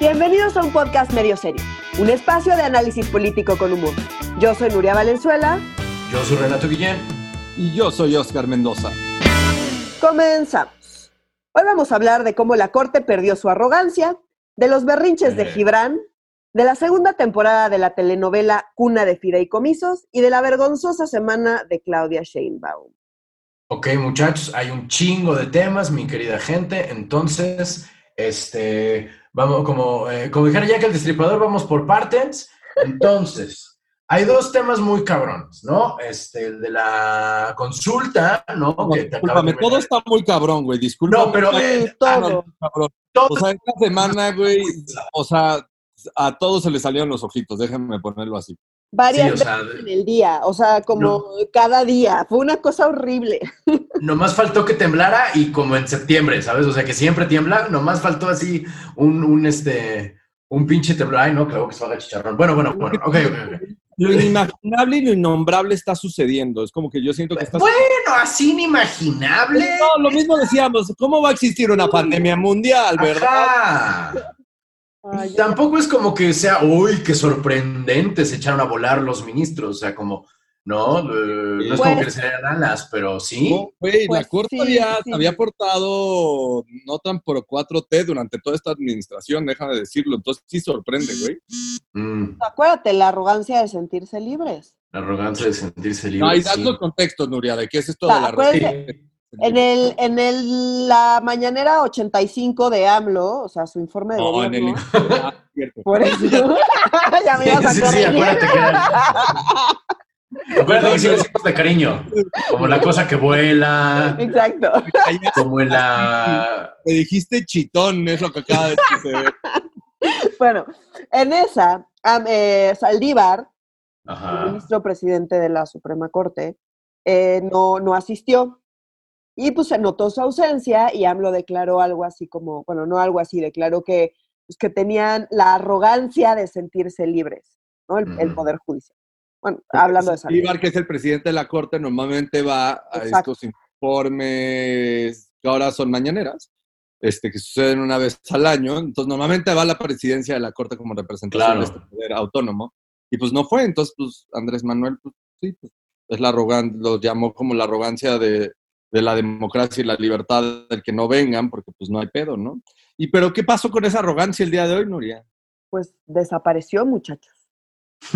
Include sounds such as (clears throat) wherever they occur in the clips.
Bienvenidos a un podcast medio serio, un espacio de análisis político con humor. Yo soy Nuria Valenzuela. Yo soy Renato Guillén. Y yo soy Oscar Mendoza. Comenzamos. Hoy vamos a hablar de cómo la Corte perdió su arrogancia, de los berrinches de Eh. Gibran, de la segunda temporada de la telenovela Cuna de Fideicomisos y de la vergonzosa semana de Claudia Sheinbaum. Ok, muchachos, hay un chingo de temas, mi querida gente. Entonces, este, vamos, como, eh, como dijera Jack el Destripador, vamos por partes. Entonces, hay dos temas muy cabrones, ¿no? Este, el de la consulta, ¿no? Que Discúlpame, todo está muy cabrón, güey. Discúlpame. No, pero, eh, todo. Cabrón. todo- O sea, esta semana, güey, o sea, a todos se les salieron los ojitos, déjenme ponerlo así. Varias Sí, o sea, veces en el día, o sea, como cada día. Fue una cosa horrible. (laughs) Nomás faltó que temblara y como en septiembre, ¿sabes? O sea, que siempre tiembla, nomás faltó así un, un este, un pinche temblor. Ay, no, claro que se haga chicharrón. Bueno, bueno, bueno, ok, ok, ok. Lo inimaginable y lo innombrable está sucediendo. Es como que yo siento que está... Bueno, así inimaginable. No, lo mismo decíamos. ¿Cómo va a existir una pandemia mundial, verdad? Ajá. Ay, Tampoco es como que sea, uy, qué sorprendente, se echaron a volar los ministros, o sea, como, no, Eh, no es como Pues- que les alas, pero sí. No, güey, Pues la Corte sí, había, sí. había portado no tan por 4T durante toda esta administración, déjame decirlo. Entonces sí sorprende, güey. Mm, Acuérdate, la arrogancia de sentirse libres. la arrogancia de sentirse libre. No, y sí. das los contextos, Nuria, de qué es esto de la Sí. En el, en el, la mañanera 85 de AMLO, o sea, su informe de No, en el... (laughs) Cierto. Por eso. (laughs) ya me ibas a Sí, sí, acuérdate que era- (laughs) Acuérdate que sí decimos de cariño, como la cosa que vuela, Exacto. como en la... Me dijiste chitón, es lo que acaba de suceder. Bueno, en esa, am- eh, Saldívar, el Ajá. ministro presidente de la Suprema Corte, eh, no, no asistió. Y pues se notó su ausencia y AMLO declaró algo así como, bueno, no algo así, declaró que, pues, que tenían la arrogancia de sentirse libres, ¿no? El, el Ujú. Poder Judicial. Bueno, hablando de Saldívar. Ibar, que es el presidente de la Corte, normalmente va a Exacto. estos informes que ahora son mañaneras, este, que suceden una vez al año. Entonces, normalmente va a la presidencia de la Corte como representación Claro. de este poder autónomo. Y pues no fue. Entonces, pues Andrés Manuel, pues sí, pues, es la arrogancia, lo llamó como la arrogancia de, de la democracia y la libertad del que no vengan, porque pues no hay pedo, ¿no? Y pero, ¿qué pasó con esa arrogancia el día de hoy, Nuria? Pues desapareció, muchachos.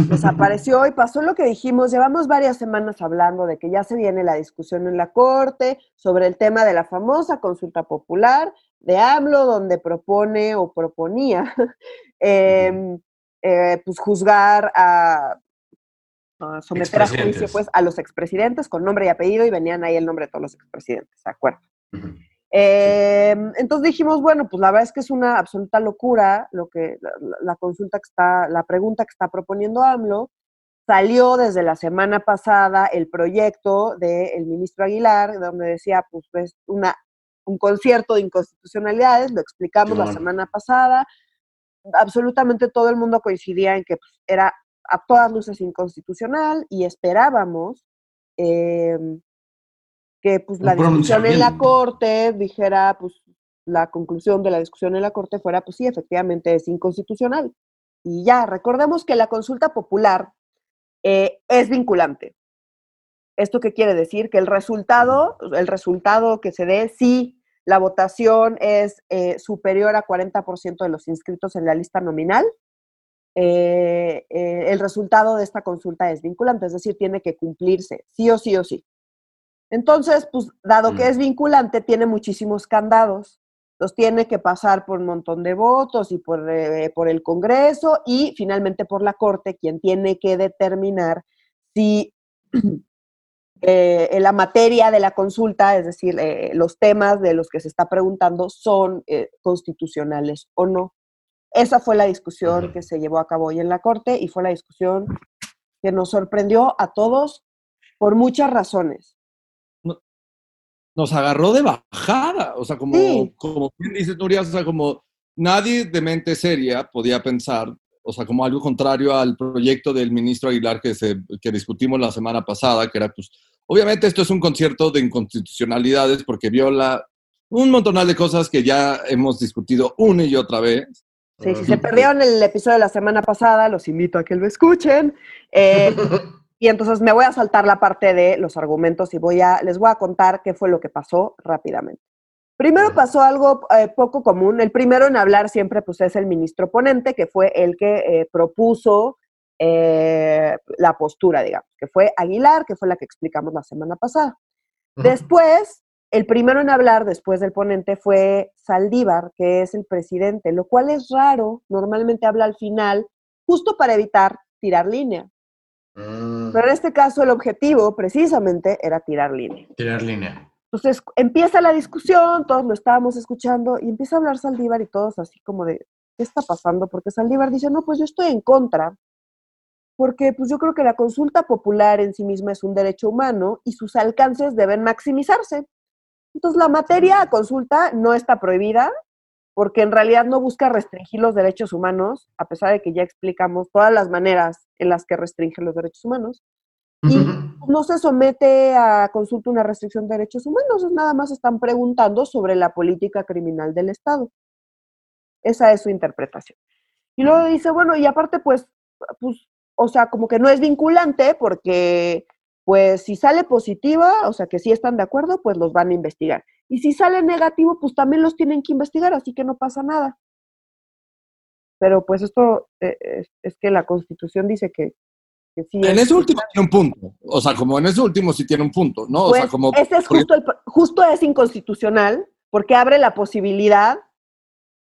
Desapareció y pasó lo que dijimos. Llevamos varias semanas hablando de que ya se viene la discusión en la Corte sobre el tema de la famosa consulta popular de AMLO, donde propone o proponía (laughs) eh, eh, pues juzgar a, a someter a juicio pues, a los expresidentes con nombre y apellido y venían ahí el nombre de todos los expresidentes, ¿de acuerdo? Eh, Entonces dijimos, bueno, pues la verdad es que es una absoluta locura lo que la, consulta que está, la pregunta que está proponiendo AMLO. Salió desde la semana pasada el proyecto del ministro Aguilar, donde decía, pues, es una, un concierto de inconstitucionalidades, lo explicamos la semana pasada. Absolutamente todo el mundo coincidía en que pues, era a todas luces inconstitucional y esperábamos eh, que pues la discusión en la corte dijera pues la conclusión de la discusión en la corte fuera pues sí efectivamente es inconstitucional. Y ya recordemos que la consulta popular eh, es vinculante. Esto qué quiere decir que el resultado el resultado que se dé si la votación es eh, superior a 40% de los inscritos en la lista nominal eh, eh, el resultado de esta consulta es vinculante, es decir, tiene que cumplirse, sí o sí o sí. Entonces, pues, dado que Mm. es vinculante, tiene muchísimos candados. Los tiene que pasar por un montón de votos y por, eh, por el Congreso y finalmente por la Corte, quien tiene que determinar si (clears throat) eh, la materia de la consulta, es decir, eh, los temas de los que se está preguntando, son eh, constitucionales o no. Esa fue la discusión Ujú. que se llevó a cabo hoy en la Corte y fue la discusión que nos sorprendió a todos por muchas razones. nos agarró de bajada. O sea, como, Sí. como dices, Nuria, o sea, como nadie de mente seria podía pensar, o sea, como algo contrario al proyecto del ministro Aguilar que, se, que discutimos la semana pasada, que era, pues, obviamente esto es un concierto de inconstitucionalidades porque viola un montonal de cosas que ya hemos discutido una y otra vez. Sí, si se perdieron el episodio de la semana pasada, los invito a que lo escuchen. Eh, (laughs) y entonces me voy a saltar la parte de los argumentos y voy a, les voy a contar qué fue lo que pasó rápidamente. Primero pasó algo eh, poco común. El primero en hablar siempre pues, es el ministro ponente, que fue el que eh, propuso la postura, digamos, que fue Aguilar, que fue la que explicamos la semana pasada. Después el primero en hablar después del ponente fue Saldívar, que es el presidente, lo cual es raro, normalmente habla al final, justo para evitar tirar línea. Mm. Pero en este caso el objetivo precisamente era tirar línea. Tirar línea. Entonces empieza la discusión, todos lo estábamos escuchando y empieza a hablar Saldívar y todos así como de, ¿qué está pasando? Porque Saldívar dice, no, pues yo estoy en contra, porque pues yo creo que la consulta popular en sí misma es un derecho humano y sus alcances deben maximizarse. Entonces, la materia a consulta no está prohibida porque en realidad no busca restringir los derechos humanos, a pesar de que ya explicamos todas las maneras en las que restringen los derechos humanos. Y no se somete a consulta una restricción de derechos humanos, nada más están preguntando sobre la política criminal del Estado. Esa es su interpretación. Y luego dice, bueno, y aparte, pues, pues, o sea, como que no es vinculante porque pues si sale positiva, o sea que sí están de acuerdo, pues los van a investigar. Y si sale negativo, pues también los tienen que investigar, así que no pasa nada. Pero pues esto eh, es, que la Constitución dice que, sí. En ese último tiene un punto, o sea, como en ese último sí tiene un punto, ¿no? o sea, pues, como... Ese es justo, justo es inconstitucional porque abre la posibilidad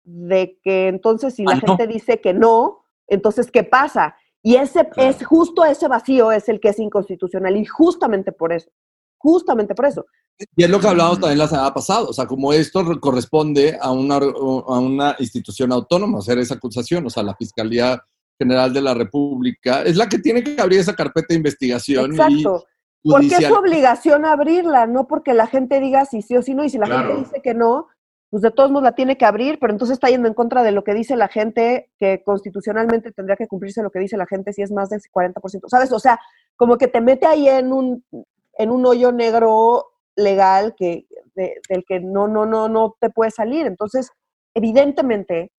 de que entonces si la ah, gente dice que no, entonces ¿qué pasa? Y ese es justo ese vacío es el que es inconstitucional y justamente por eso, justamente por eso. Y es lo que hablábamos también la semana pasada, o sea, como esto corresponde a una, a una institución autónoma hacer esa acusación, o sea, la Fiscalía General de la República es la que tiene que abrir esa carpeta de investigación. Exacto. porque es su obligación abrirla, no porque la gente diga si sí o si no, y si la gente dice que no, pues de todos modos la tiene que abrir, pero entonces está yendo en contra de lo que dice la gente, que constitucionalmente tendría que cumplirse lo que dice la gente si es más del 40%, ¿sabes? O sea, como que te mete ahí en un, en un hoyo negro legal que, del que no, no, no, no te puedes salir. Entonces, evidentemente,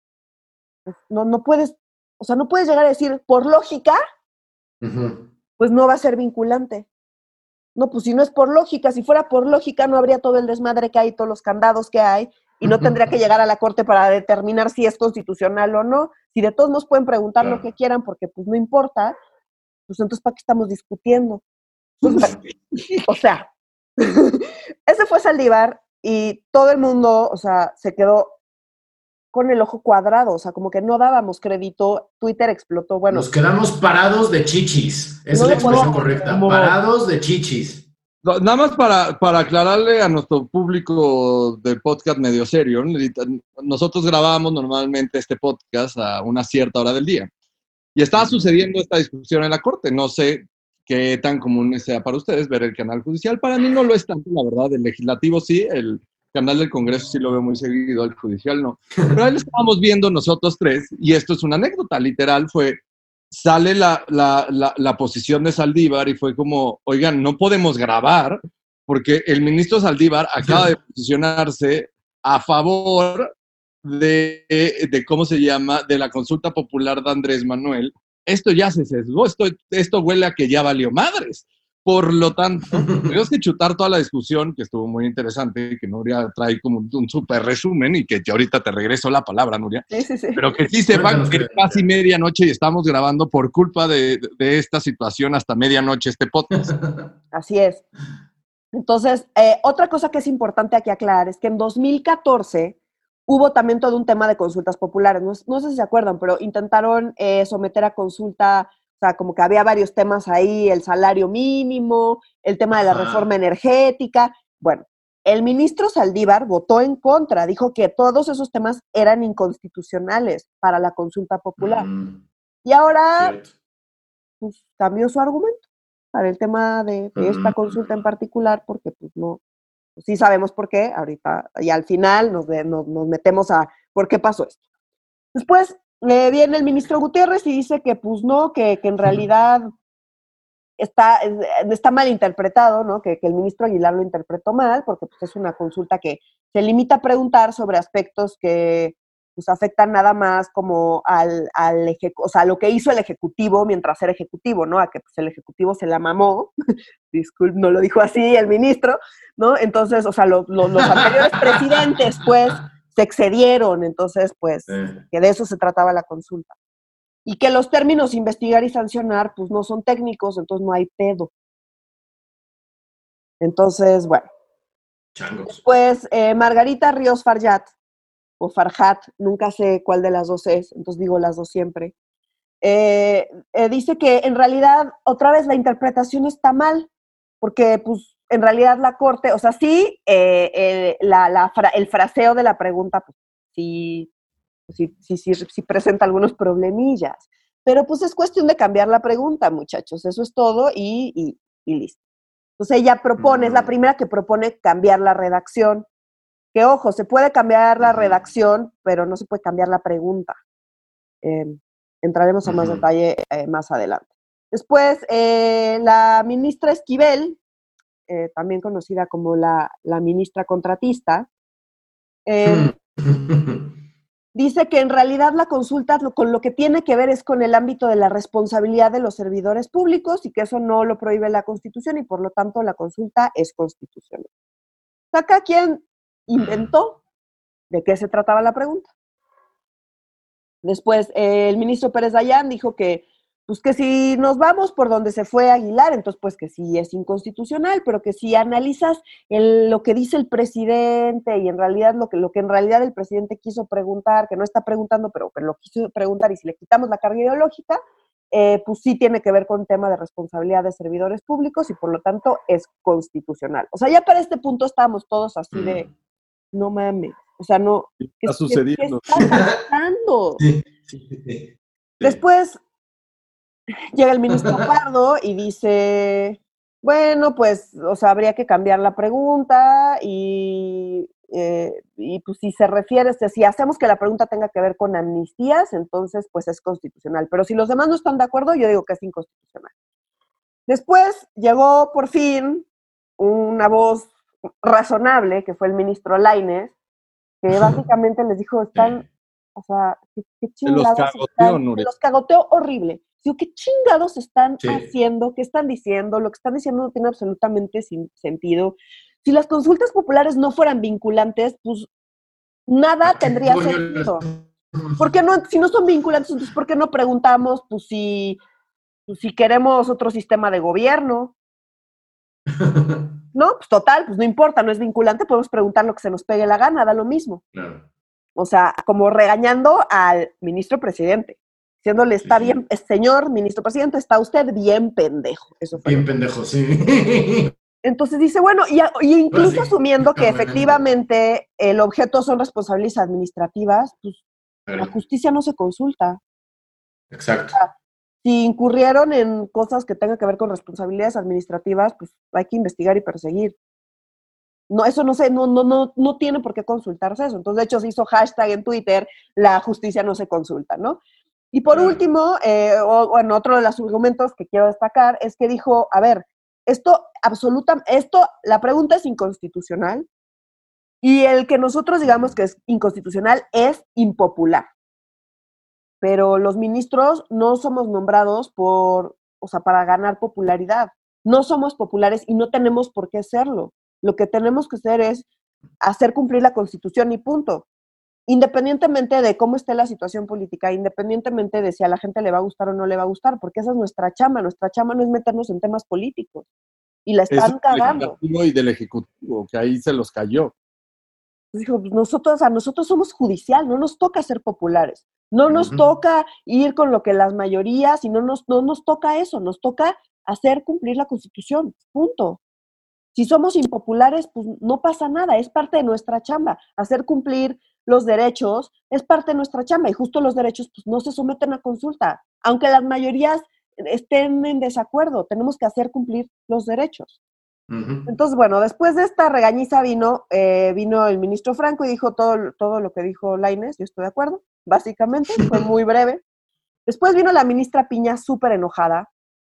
pues, no, no puedes, o sea, no puedes llegar a decir, por lógica, pues no va a ser vinculante. No, pues si no es por lógica, si fuera por lógica no habría todo el desmadre que hay, todos los candados que hay, y no tendría que llegar a la corte para determinar si es constitucional o no. Si de todos nos pueden preguntar lo que quieran porque pues no importa, pues entonces ¿para qué estamos discutiendo? o sea, (laughs) ese fue Saldívar y todo el mundo, o sea, se quedó con el ojo cuadrado, o sea, como que no dábamos crédito, Twitter explotó, bueno. Nos quedamos parados de chichis, es la expresión correcta, parados de chichis. Nada más para, para, aclararle a nuestro público del podcast medio serio, nosotros grabamos normalmente este podcast a una cierta hora del día. Y estaba sucediendo esta discusión en la Corte. No sé qué tan común sea para ustedes ver el canal judicial. Para mí no lo es tanto, la verdad. El legislativo sí, el canal del Congreso sí lo veo muy seguido, el judicial no. Pero ahí lo estábamos viendo nosotros tres, y esto es una anécdota, literal, fue sale la, la, la, posición de Saldívar y fue como, oigan, no podemos grabar porque el ministro Saldívar acaba de (laughs) posicionarse a favor de, de, ¿cómo se llama?, de la consulta popular de Andrés Manuel. Esto ya se sesgó, esto, esto huele a que ya valió madres. Por lo tanto, tenemos que chutar toda la discusión, que estuvo muy interesante, que Nuria trae como un, súper resumen y que yo ahorita te regreso la palabra, Nuria. Sí, sí, sí. Pero que sí sepan que es casi medianoche y estamos grabando por culpa de, de esta situación hasta medianoche este podcast. (laughs) Así es. Entonces, eh, otra cosa que es importante aquí aclarar es que en 2014 hubo también todo un tema de consultas populares. No, no sé si se acuerdan, pero intentaron eh, someter a consulta o sea, como que había varios temas ahí, el salario mínimo, el tema de la reforma energética. Bueno, el ministro Saldívar votó en contra, dijo que todos esos temas eran inconstitucionales para la consulta popular. Mm. y ahora pues, cambió su argumento para el tema de, esta consulta en particular, porque pues no, pues, sí sabemos por qué, ahorita, y al final nos, nos, nos metemos a por qué pasó esto. Después, le viene el ministro Gutiérrez y dice que pues no, que, en realidad está, está mal interpretado, ¿no? Que, el ministro Aguilar lo interpretó mal, porque pues, es una consulta que se limita a preguntar sobre aspectos que pues afectan nada más como al, al o sea, lo que hizo el Ejecutivo mientras era Ejecutivo, ¿no? A que pues, el Ejecutivo se la mamó, (laughs) disculpe, no lo dijo así el ministro, ¿no? Entonces, o sea, los anteriores presidentes, pues, se excedieron, entonces, pues, que de eso se trataba la consulta. Y que los términos investigar y sancionar, pues, no son técnicos, entonces no hay pedo. Entonces, bueno. Pues Margarita Ríos Farjat, o Farhat, nunca sé cuál de las dos es, entonces digo las dos siempre, eh, eh, dice que en realidad otra vez la interpretación está mal, porque pues en realidad la corte, o sea, sí, eh, el fraseo de la pregunta, pues sí, sí, sí, sí, presenta algunos problemillas, pero pues es cuestión de cambiar la pregunta, muchachos, eso es todo y, y listo. Entonces ella propone, es la primera que propone cambiar la redacción. Que ojo, se puede cambiar la redacción, pero no se puede cambiar la pregunta. Em, entraremos a más detalle eh, más adelante. Después, eh, la ministra Esquivel, eh, también conocida como la, la ministra contratista, em, (laughs) dice que en realidad la consulta con lo que tiene que ver es con el ámbito de la responsabilidad de los servidores públicos y que eso no lo prohíbe la Constitución y por lo tanto la consulta es constitucional. Acá quien inventó de qué se trataba la pregunta. Después, el ministro Pérez Dayán dijo que, pues que si nos vamos por donde se fue Aguilar, entonces pues que sí es inconstitucional, pero que si analizas lo que dice el presidente y en realidad lo que, lo que en realidad el presidente quiso preguntar, que no está preguntando, pero que lo quiso preguntar y si le quitamos la carga ideológica, eh, pues sí tiene que ver con el tema de responsabilidad de servidores públicos y por lo tanto es constitucional. O sea, ya para este punto estábamos todos así de, mm no mames. O sea, no. ¿Qué está sucediendo? ¿Qué está pasando? (laughs) Después llega el ministro (laughs) Pardo y dice, bueno, pues, o sea, habría que cambiar la pregunta y, eh, y pues si se refiere, si hacemos que la pregunta tenga que ver con amnistías, entonces pues es constitucional. Pero si los demás no están de acuerdo, yo digo que es inconstitucional. Después llegó por fin una voz razonable, que fue el ministro Laines, que (laughs) básicamente les dijo, están, o sea, qué, chingados los están, los cagoteó horrible. Digo, ¿qué chingados están haciendo? ¿Qué están diciendo? Lo que están diciendo no tiene absolutamente sin sentido. Si las consultas populares no fueran vinculantes, pues nada tendría sentido. ¿Por qué no, si no son vinculantes, entonces por qué no preguntamos, pues si, pues, si queremos otro sistema de gobierno? (laughs) No, pues total, pues no importa, no es vinculante, podemos preguntar lo que se nos pegue la gana, da lo mismo. O sea, como regañando al ministro presidente, diciéndole, está bien, señor ministro presidente, está usted bien pendejo. Eso bien pendejo, sí. Entonces dice, bueno, y, incluso pues asumiendo que efectivamente el objeto son responsabilidades administrativas, pues la justicia no se consulta. Exacto si incurrieron en cosas que tengan que ver con responsabilidades administrativas, pues hay que investigar y perseguir. No, eso no sé, no, no, no, no tiene por qué consultarse eso. Entonces, de hecho, se hizo hashtag en Twitter, la justicia no se consulta, ¿no? Y por último, eh, bueno, otro de los argumentos que quiero destacar es que dijo, a ver, esto absoluta, esto, la pregunta es inconstitucional y el que nosotros digamos que es inconstitucional es impopular pero los ministros no somos nombrados por, o sea, para ganar popularidad. No somos populares y no tenemos por qué serlo. Lo que tenemos que hacer es hacer cumplir la constitución y punto. Independientemente de cómo esté la situación política, independientemente de si a la gente le va a gustar o no le va a gustar, porque esa es nuestra chama. Nuestra chama no es meternos en temas políticos. Y la están cagando. Y del Ejecutivo, que ahí se los cayó. Dijo, nosotros, a nosotros somos judicial, no nos toca ser populares. No nos toca ir con lo que las mayorías, y no nos, no nos toca eso, nos toca hacer cumplir la constitución, punto. Si somos impopulares, pues no pasa nada, es parte de nuestra chamba. Hacer cumplir los derechos es parte de nuestra chamba y justo los derechos pues, no se someten a consulta. Aunque las mayorías estén en desacuerdo, tenemos que hacer cumplir los derechos. Entonces, bueno, después de esta regañiza vino, eh, vino el ministro Franco y dijo todo, todo lo que dijo Laines, yo estoy de acuerdo básicamente, fue muy breve. Después vino la ministra Piña súper enojada.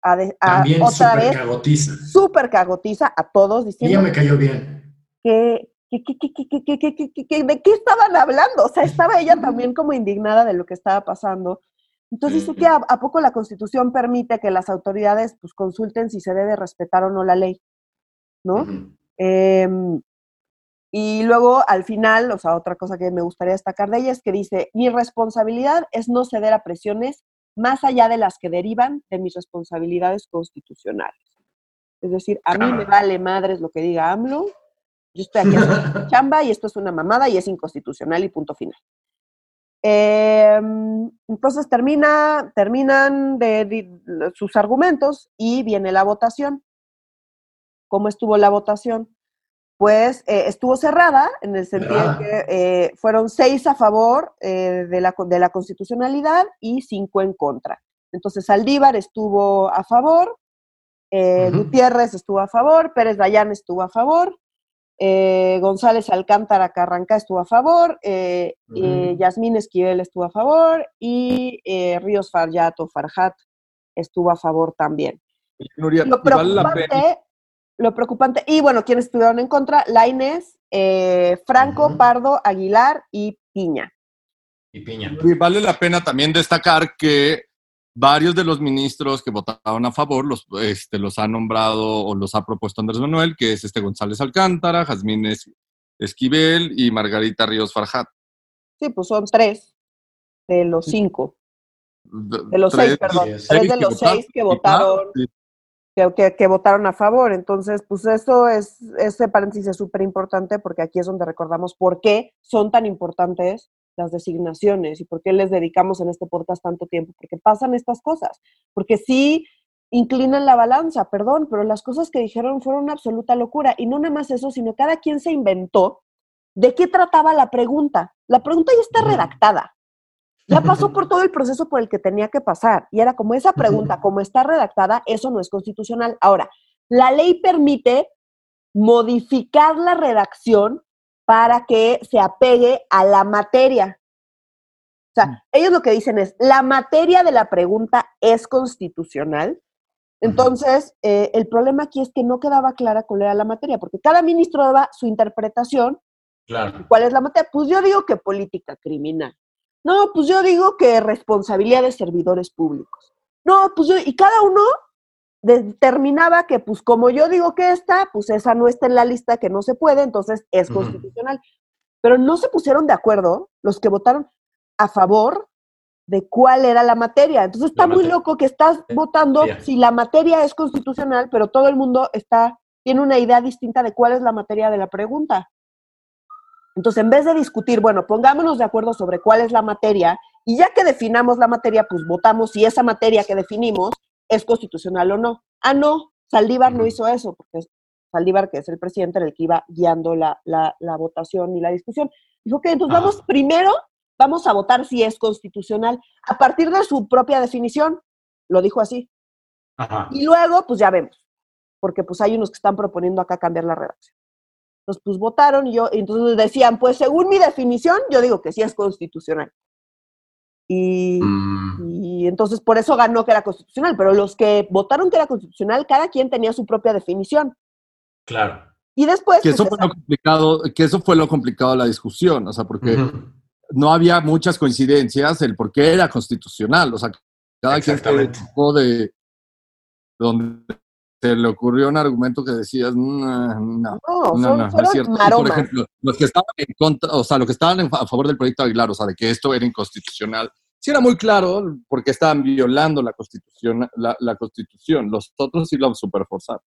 A También otra vez, cagotiza. Súper cagotiza a todos diciendo. Ella me cayó bien. Que, ¿Qué, qué, qué, de qué estaban hablando? O sea, estaba ella también como indignada de lo que estaba pasando. Entonces, ¿sí que a, poco la Constitución permite que las autoridades pues, consulten si se debe respetar o no la ley? ¿No? Y luego, al final, o sea, otra cosa que me gustaría destacar de ella es que dice, mi responsabilidad es no ceder a presiones más allá de las que derivan de mis responsabilidades constitucionales. Es decir, a mí me vale madres lo que diga AMLO, yo estoy aquí haciendo (laughs) chamba y esto es una mamada y es inconstitucional y punto final. Em, entonces termina, terminan de, de sus argumentos y viene la votación. ¿Cómo estuvo la votación? Pues eh, estuvo cerrada en el sentido Cerrada. que eh, fueron seis a favor eh, de, la, de la constitucionalidad y cinco en contra. Entonces Saldívar estuvo a favor, eh. Gutiérrez estuvo a favor, Pérez Dayán estuvo a favor, eh, González Alcántara Carranca estuvo a favor, eh, eh, Ujú. Yasmín Esquivel estuvo a favor y eh, Ríos Farjat o Farhat estuvo a favor también. Nuria, Lo la preocupante, lo preocupante, y bueno, quienes estuvieron en contra, Lainez, eh, Franco. Pardo, Aguilar y Piña. Y piña. Y vale la pena también destacar que varios de los ministros que votaron a favor los, este, los ha nombrado o los ha propuesto Andrés Manuel, que es este González Alcántara, Jazmín Es- Esquivel y Margarita Ríos Farjat. Sí, pues son tres de los cinco, De los seis, perdón, tres de los seis que votaron, Sí. que, que- que votaron a favor. Entonces, pues eso es, ese paréntesis es súper importante porque aquí es donde recordamos por qué son tan importantes las designaciones y por qué les dedicamos en este podcast tanto tiempo, porque pasan estas cosas, porque sí inclinan la balanza, perdón, pero las cosas que dijeron fueron una absoluta locura y no nada más eso, sino cada quien se inventó de qué trataba la pregunta. La pregunta ya está redactada. Ya pasó por (laughs) todo el proceso por el que tenía que pasar. Y era como esa pregunta, como está redactada, eso no es constitucional. Ahora, la ley permite modificar la redacción para que se apegue a la materia. O sea, ellos lo que dicen es, la materia de la pregunta es constitucional. Entonces, eh, el problema aquí es que no quedaba clara cuál era la materia, porque cada ministro daba su interpretación Claro. ¿Cuál es la materia? Pues yo digo que política criminal. No, pues yo digo que responsabilidad de servidores públicos. No, pues yo, y cada uno determinaba que, pues como yo digo que esta, pues esa no está en la lista, que no se puede, entonces es constitucional. Pero no se pusieron de acuerdo los que votaron a favor de cuál era la materia. Entonces está La muy materia. loco que estás votando si la materia es constitucional, pero todo el mundo está, tiene una idea distinta de cuál es la materia de la pregunta. Entonces, en vez de discutir, bueno, pongámonos de acuerdo sobre cuál es la materia y ya que definamos la materia, pues votamos si esa materia que definimos es constitucional o no. Ah, no, Saldívar no hizo eso, porque Saldívar, que es el presidente, era el que iba guiando la, la- la votación y la discusión. Dijo que entonces Ajá. vamos primero, vamos a votar si es constitucional a partir de su propia definición. Lo dijo así. Ajá. Y luego, pues ya vemos, porque pues hay unos que están proponiendo acá cambiar la redacción. Entonces, pues votaron y yo, y entonces decían, pues según mi definición, yo digo que sí es constitucional. Y, Mm, y entonces por eso ganó que era constitucional, pero los que votaron que era constitucional, cada quien tenía su propia definición. claro. Y después, Que pues, eso, fue lo complicado, que eso fue lo complicado de la discusión, o sea, porque no había muchas coincidencias el por qué era constitucional, o sea, cada quien se de donde se le ocurrió un argumento que decías, "Mm, no, no, no, son- no, no es cierto. Por ejemplo, los que estaban en contra, o sea, los que estaban en fa- a favor del proyecto de Aguilar, o sea, de que esto era inconstitucional, sí era muy claro porque estaban violando la constitución, la, la constitución. Los otros sí lo superforzaron.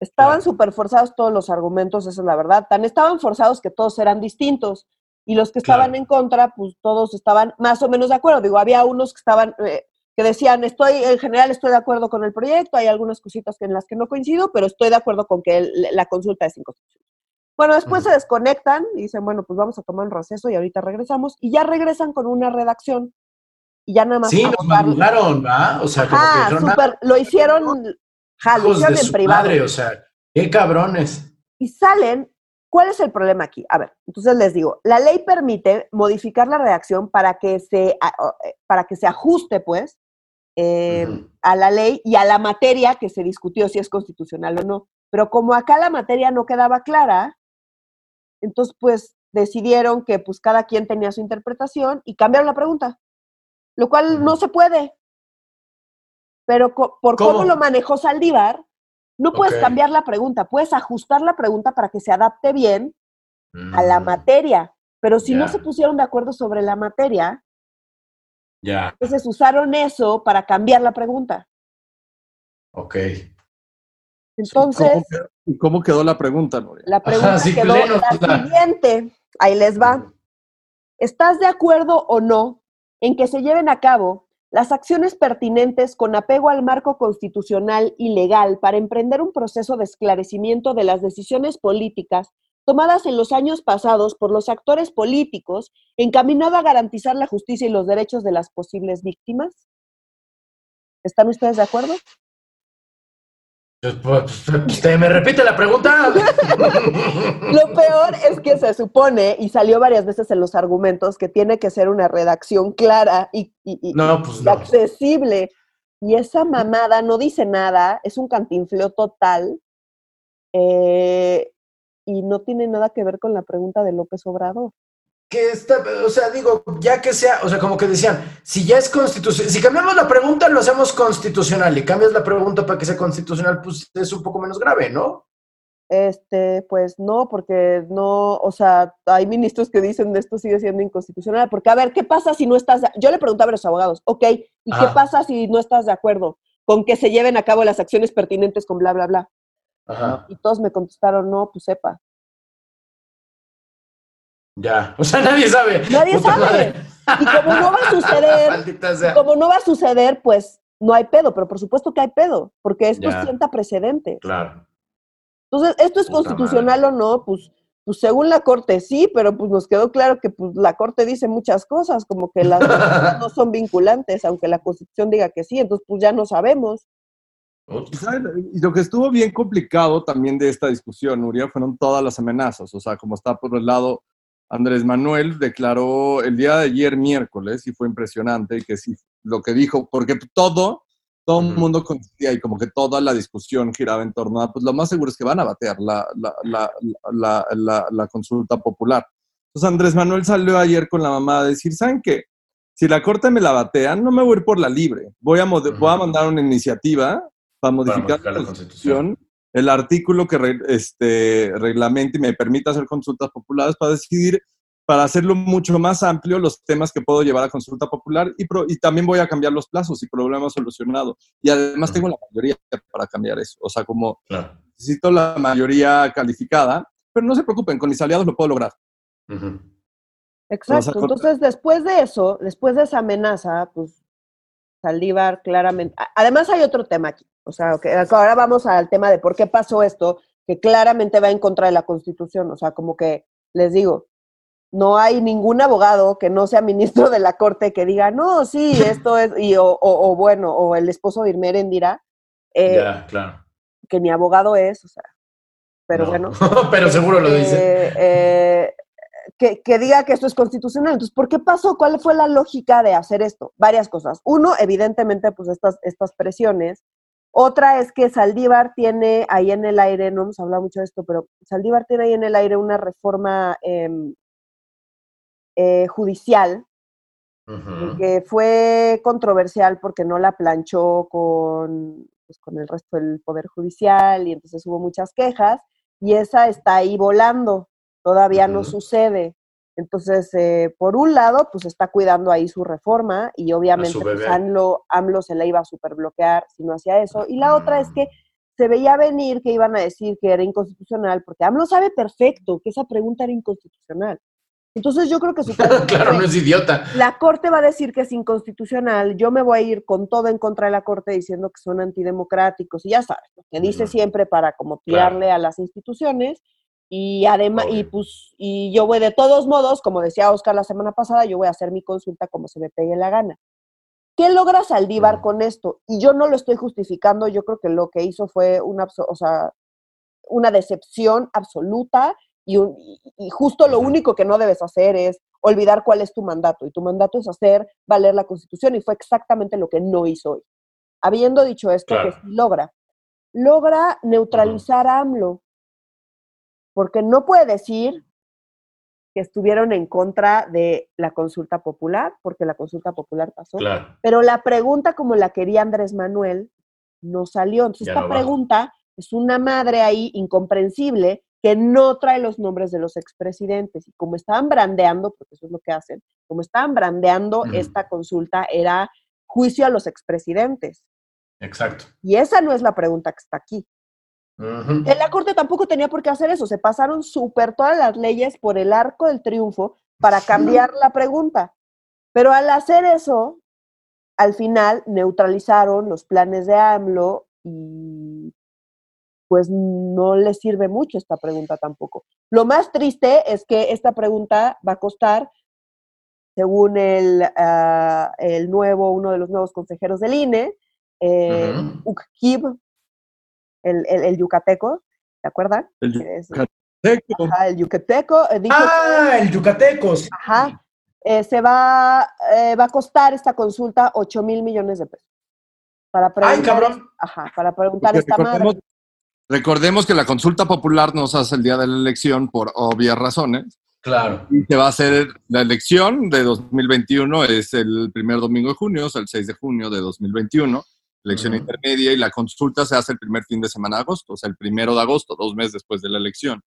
Estaban Claro. súper forzados todos los argumentos, esa es la verdad. Tan estaban forzados que todos eran distintos. Y los que estaban Claro. en contra, pues todos estaban más o menos de acuerdo. Digo, había unos que estaban, eh, que decían, estoy, en general estoy de acuerdo con el proyecto, hay algunas cositas en las que no coincido, pero estoy de acuerdo con que el- la consulta es inconstitucional. Bueno, después se desconectan y dicen, bueno, pues vamos a tomar un receso y ahorita regresamos. Y ya regresan con una redacción. Y ya nada más. Sí, nos madrugaron, ¿va? O sea, como que dijeron, "Ah, lo hicieron, ja, lo hicieron de en su privado. madre, o sea, qué cabrones. y salen. ¿Cuál es el problema aquí? A ver, entonces les digo, la ley permite modificar la redacción para que se, eh, para que se ajuste, pues, eh, a la ley y a la materia que se discutió si es constitucional o no. Pero como acá la materia no quedaba clara, Entonces, pues decidieron que pues cada quien tenía su interpretación y cambiaron la pregunta, lo cual no se puede. Pero por cómo, lo manejó Saldívar, no puedes cambiar la pregunta, puedes ajustar la pregunta para que se adapte bien a la mm. materia. Pero si no se pusieron de acuerdo sobre la materia, ya. entonces usaron eso para cambiar la pregunta. Ok. Entonces. ¿Y cómo quedó la pregunta, Noria? La pregunta quedó la siguiente. Ahí les va. ¿Estás de acuerdo o no en que se lleven a cabo las acciones pertinentes con apego al marco constitucional y legal para emprender un proceso de esclarecimiento de las decisiones políticas tomadas en los años pasados por los actores políticos encaminado a garantizar la justicia y los derechos de las posibles víctimas? ¿Están ustedes de acuerdo? Pues, ¿Usted me repite la pregunta? (laughs) Lo peor es que se supone, y salió varias veces en los argumentos, que tiene que ser una redacción clara y, pues accesible. Y esa mamada no dice nada, es un cantinfleo total. Eh, y no tiene nada que ver con la pregunta de López Obrador que está, o sea, digo, ya que sea, o sea, como que decían, si ya es constitucional, si cambiamos la pregunta, lo hacemos constitucional y cambias la pregunta para que sea constitucional, pues es un poco menos grave, ¿no? Este, pues no, porque no, o sea, hay ministros que dicen esto sigue siendo inconstitucional, porque a ver, ¿qué pasa si no estás, yo le preguntaba a los abogados, ok, ¿y qué pasa si no estás de acuerdo con que se lleven a cabo las acciones pertinentes con bla, bla, bla? Ajá. Y todos me contestaron, no, pues sepa. Ya, o sea, nadie sabe. Nadie sabe. Y como no va a suceder, como no va a suceder, pues no hay pedo, pero por supuesto que hay pedo, porque esto sienta precedente. Claro. Entonces, ¿esto es constitucional o no? Pues, pues según la Corte sí, pero pues nos quedó claro que pues, la Corte dice muchas cosas, como que las (laughs) no son vinculantes, aunque la Constitución diga que sí, entonces pues ya no sabemos. Y lo que estuvo bien complicado también de esta discusión, Nuria, fueron todas las amenazas. O sea, como está por el lado Andrés Manuel declaró el día de ayer miércoles y fue impresionante que sí, lo que dijo, porque todo, todo el mundo coincidía y como que toda la discusión giraba en torno a, pues lo más seguro es que van a batear la, la, consulta popular. Entonces Andrés Manuel salió ayer con la mamá a decir, ¿saben qué? Si la corte me la batean, no me voy a ir por la libre. Voy a, voy a mandar una iniciativa para modificar, la, constitución el artículo que este, reglamente y me permita hacer consultas populares para decidir, para hacerlo mucho más amplio, los temas que puedo llevar a consulta popular y, y también voy a cambiar los plazos y problemas solucionados. Y además tengo la mayoría para cambiar eso. O sea, como necesito la mayoría calificada, pero no se preocupen, con mis aliados lo puedo lograr. Exacto. Entonces, después de eso, después de esa amenaza, pues Saldívar claramente. Además, hay otro tema aquí. O sea, que ahora vamos al tema de por qué pasó esto, que claramente va en contra de la Constitución. O sea, como que les digo, no hay ningún abogado que no sea (laughs) ministro de la Corte que diga, no, sí, (laughs) esto es, y, o, bueno, o el esposo de Irmeren dirá, eh, claro. que mi abogado es, o sea, pero bueno. (laughs) pero seguro lo dice. Eh, eh, que, que, diga que esto es constitucional. Entonces, ¿por qué pasó? ¿Cuál fue la lógica de hacer esto? Varias cosas. Uno, evidentemente, pues estas, estas presiones otra es que Saldívar tiene ahí en el aire, no hemos hablado mucho de esto, pero Saldívar tiene ahí en el aire una reforma em, eh, judicial que fue controversial porque no la planchó con, pues, con el resto del Poder Judicial y entonces hubo muchas quejas y esa está ahí volando, todavía no sucede. Entonces, eh, por un lado, pues está cuidando ahí su reforma y obviamente pues, AMLO, se la iba a superbloquear si no hacía eso. Y la otra es que se veía venir que iban a decir que era inconstitucional, porque AMLO sabe perfecto que esa pregunta era inconstitucional. Entonces yo creo que su (laughs) claro, no es idiota. La Corte va a decir que es inconstitucional, yo me voy a ir con todo en contra de la Corte diciendo que son antidemocráticos y ya sabes, lo que dice siempre para como tirarle a las instituciones y además, y pues, y yo voy de todos modos, como decía Oscar la semana pasada, yo voy a hacer mi consulta como se me pegue la gana. ¿Qué logra Saldívar con esto? Y yo no lo estoy justificando, yo creo que lo que hizo fue una, o sea, una decepción absoluta y, y justo lo único que no debes hacer es olvidar cuál es tu mandato. Y tu mandato es hacer valer la Constitución y fue exactamente lo que no hizo hoy. Habiendo dicho esto, que logra? Logra neutralizar a AMLO porque no puede decir que estuvieron en contra de la consulta popular, porque la consulta popular pasó. Claro. Pero la pregunta como la quería Andrés Manuel no salió. Entonces, Ya esta no pregunta es una madre ahí incomprensible que no trae los nombres de los expresidentes. Y como estaban brandeando, porque eso es lo que hacen, como estaban brandeando esta consulta, era juicio a los expresidentes. Exacto. Y esa no es la pregunta que está aquí. Ujú. En la Corte tampoco tenía por qué hacer eso. Se pasaron súper todas las leyes por el arco del triunfo para cambiar la pregunta. Pero al hacer eso, al final neutralizaron los planes de AMLO y pues no le sirve mucho esta pregunta tampoco. Lo más triste es que esta pregunta va a costar, según el, ah, el nuevo, uno de los nuevos consejeros del INE, eh, el, el, el yucateco, ¿se acuerdan? El Es- yucateco. ajá, el yucateco eh, dijo Ah, el yucateco. sí. Ajá. eh, se va, eh, va a costar esta consulta 8 mil millones de pesos. Para Ay, preguntar, cabrón. Ajá, para preguntar Porque esta recordemos, madre. recordemos que la consulta popular no se hace el día de la elección por obvias razones. Claro. Y se va a hacer la elección de 2021, es el primer domingo de junio, o sea, el 6 de junio de 2021, elección intermedia, y la consulta se hace el primer fin de semana de agosto, o sea, el primero de agosto, dos meses después de la elección.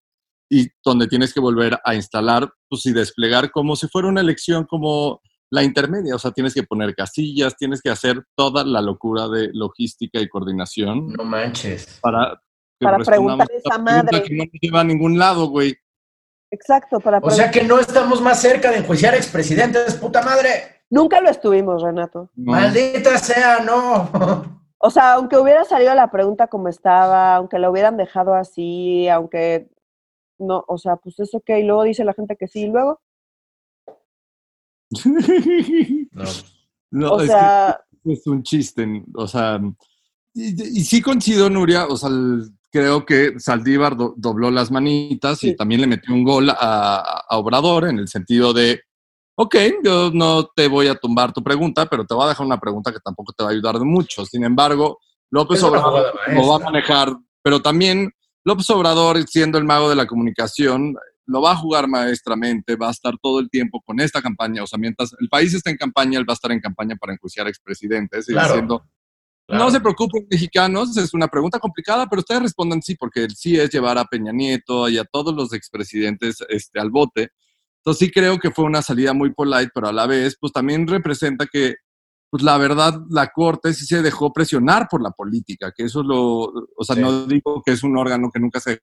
Y donde tienes que volver a instalar pues, y desplegar como si fuera una elección como la intermedia, o sea, tienes que poner casillas, tienes que hacer toda la locura de logística y coordinación No manches. para Para preguntar a esa madre. que no nos lleva a ningún lado, güey. Exacto, para O sea que no estamos más cerca de enjuiciar expresidentes, puta madre. Nunca lo estuvimos, Renato. No. Maldita sea, no. O sea, aunque hubiera salido la pregunta como estaba, aunque la hubieran dejado así, aunque no, o sea, pues eso que, y luego dice la gente que sí, y luego, No. No, o es sea, que es un chiste, o sea, y, y sí coincido, Nuria, o sea, el- creo que Saldívar do- dobló las manitas y también le metió un gol a, a Obrador en el sentido de, ok, yo no te voy a tumbar tu pregunta, pero te voy a dejar una pregunta que tampoco te va a ayudar de mucho. Sin embargo, López Obrador lo va a manejar, pero también López Obrador, siendo el mago de la comunicación, lo va a jugar maestramente, va a estar todo el tiempo con esta campaña, o sea, mientras el país está en campaña, él va a estar en campaña para enjuiciar expresidentes y Claro. diciendo, Claro. no se preocupen mexicanos, es una pregunta complicada, pero ustedes respondan sí, porque el sí es llevar a Peña Nieto y a todos los expresidentes este, al bote. Entonces sí creo que fue una salida muy polite, pero a la vez, pues también representa que, pues la verdad, la Corte sí se dejó presionar por la política, que eso es lo, o sea, Sí. no digo que es un órgano que nunca se deja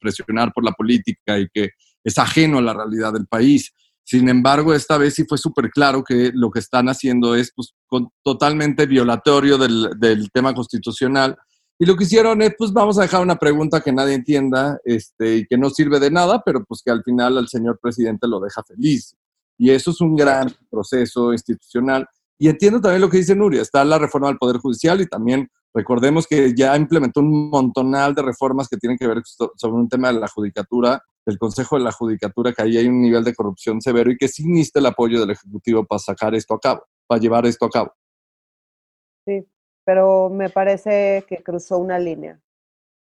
presionar por la política y que es ajeno a la realidad del país. Sin embargo, esta vez sí fue súper claro que lo que están haciendo es pues, con- totalmente violatorio del, del tema constitucional. Y lo que hicieron es, pues vamos a dejar una pregunta que nadie entienda este, y que no sirve de nada, pero pues que al final al señor presidente lo deja feliz. Y eso es un gran proceso institucional. Y entiendo también lo que dice Nuria, está la reforma del Poder Judicial y también recordemos que ya implementó un montonal de reformas que tienen que ver so- sobre un tema de la judicatura, del Consejo de la Judicatura, que ahí hay un nivel de corrupción severo y que sí necesita el apoyo del Ejecutivo para sacar esto a cabo, para llevar esto a cabo. sí, pero me parece que cruzó una línea.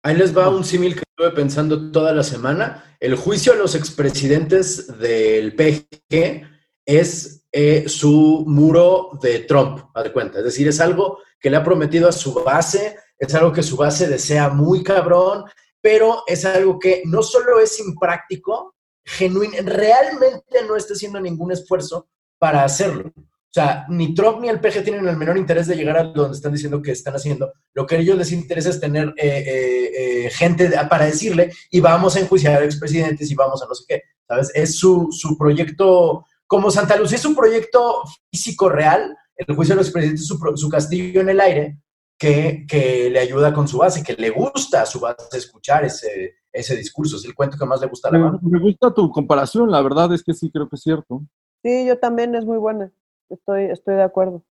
Ahí les va un símil que estuve pensando toda la semana. El juicio a los expresidentes del PG es eh, su muro de Trump, a de cuenta. Es decir, es algo que le ha prometido a su base, es algo que su base desea muy cabrón, pero es algo que no solo es impráctico, genuino, realmente no está haciendo ningún esfuerzo para hacerlo. O sea, ni Trump ni el PG tienen el menor interés de llegar a donde están diciendo que están haciendo. Lo que a ellos les interesa es tener eh, eh, eh, gente de- para decirle y vamos a enjuiciar a expresidentes y vamos a no sé qué. ¿Sabes? Es su, su proyecto, como Santa Lucía es un proyecto físico real, el juicio de los expresidentes es su, pro- su castillo en el aire que, que le ayuda con su base, que le gusta a su base escuchar ese, ese discurso. Es el cuento que más le gusta a la me gusta tu comparación, la verdad es que sí creo que es cierto. Sí, yo también es muy buena. Estoy, estoy de acuerdo.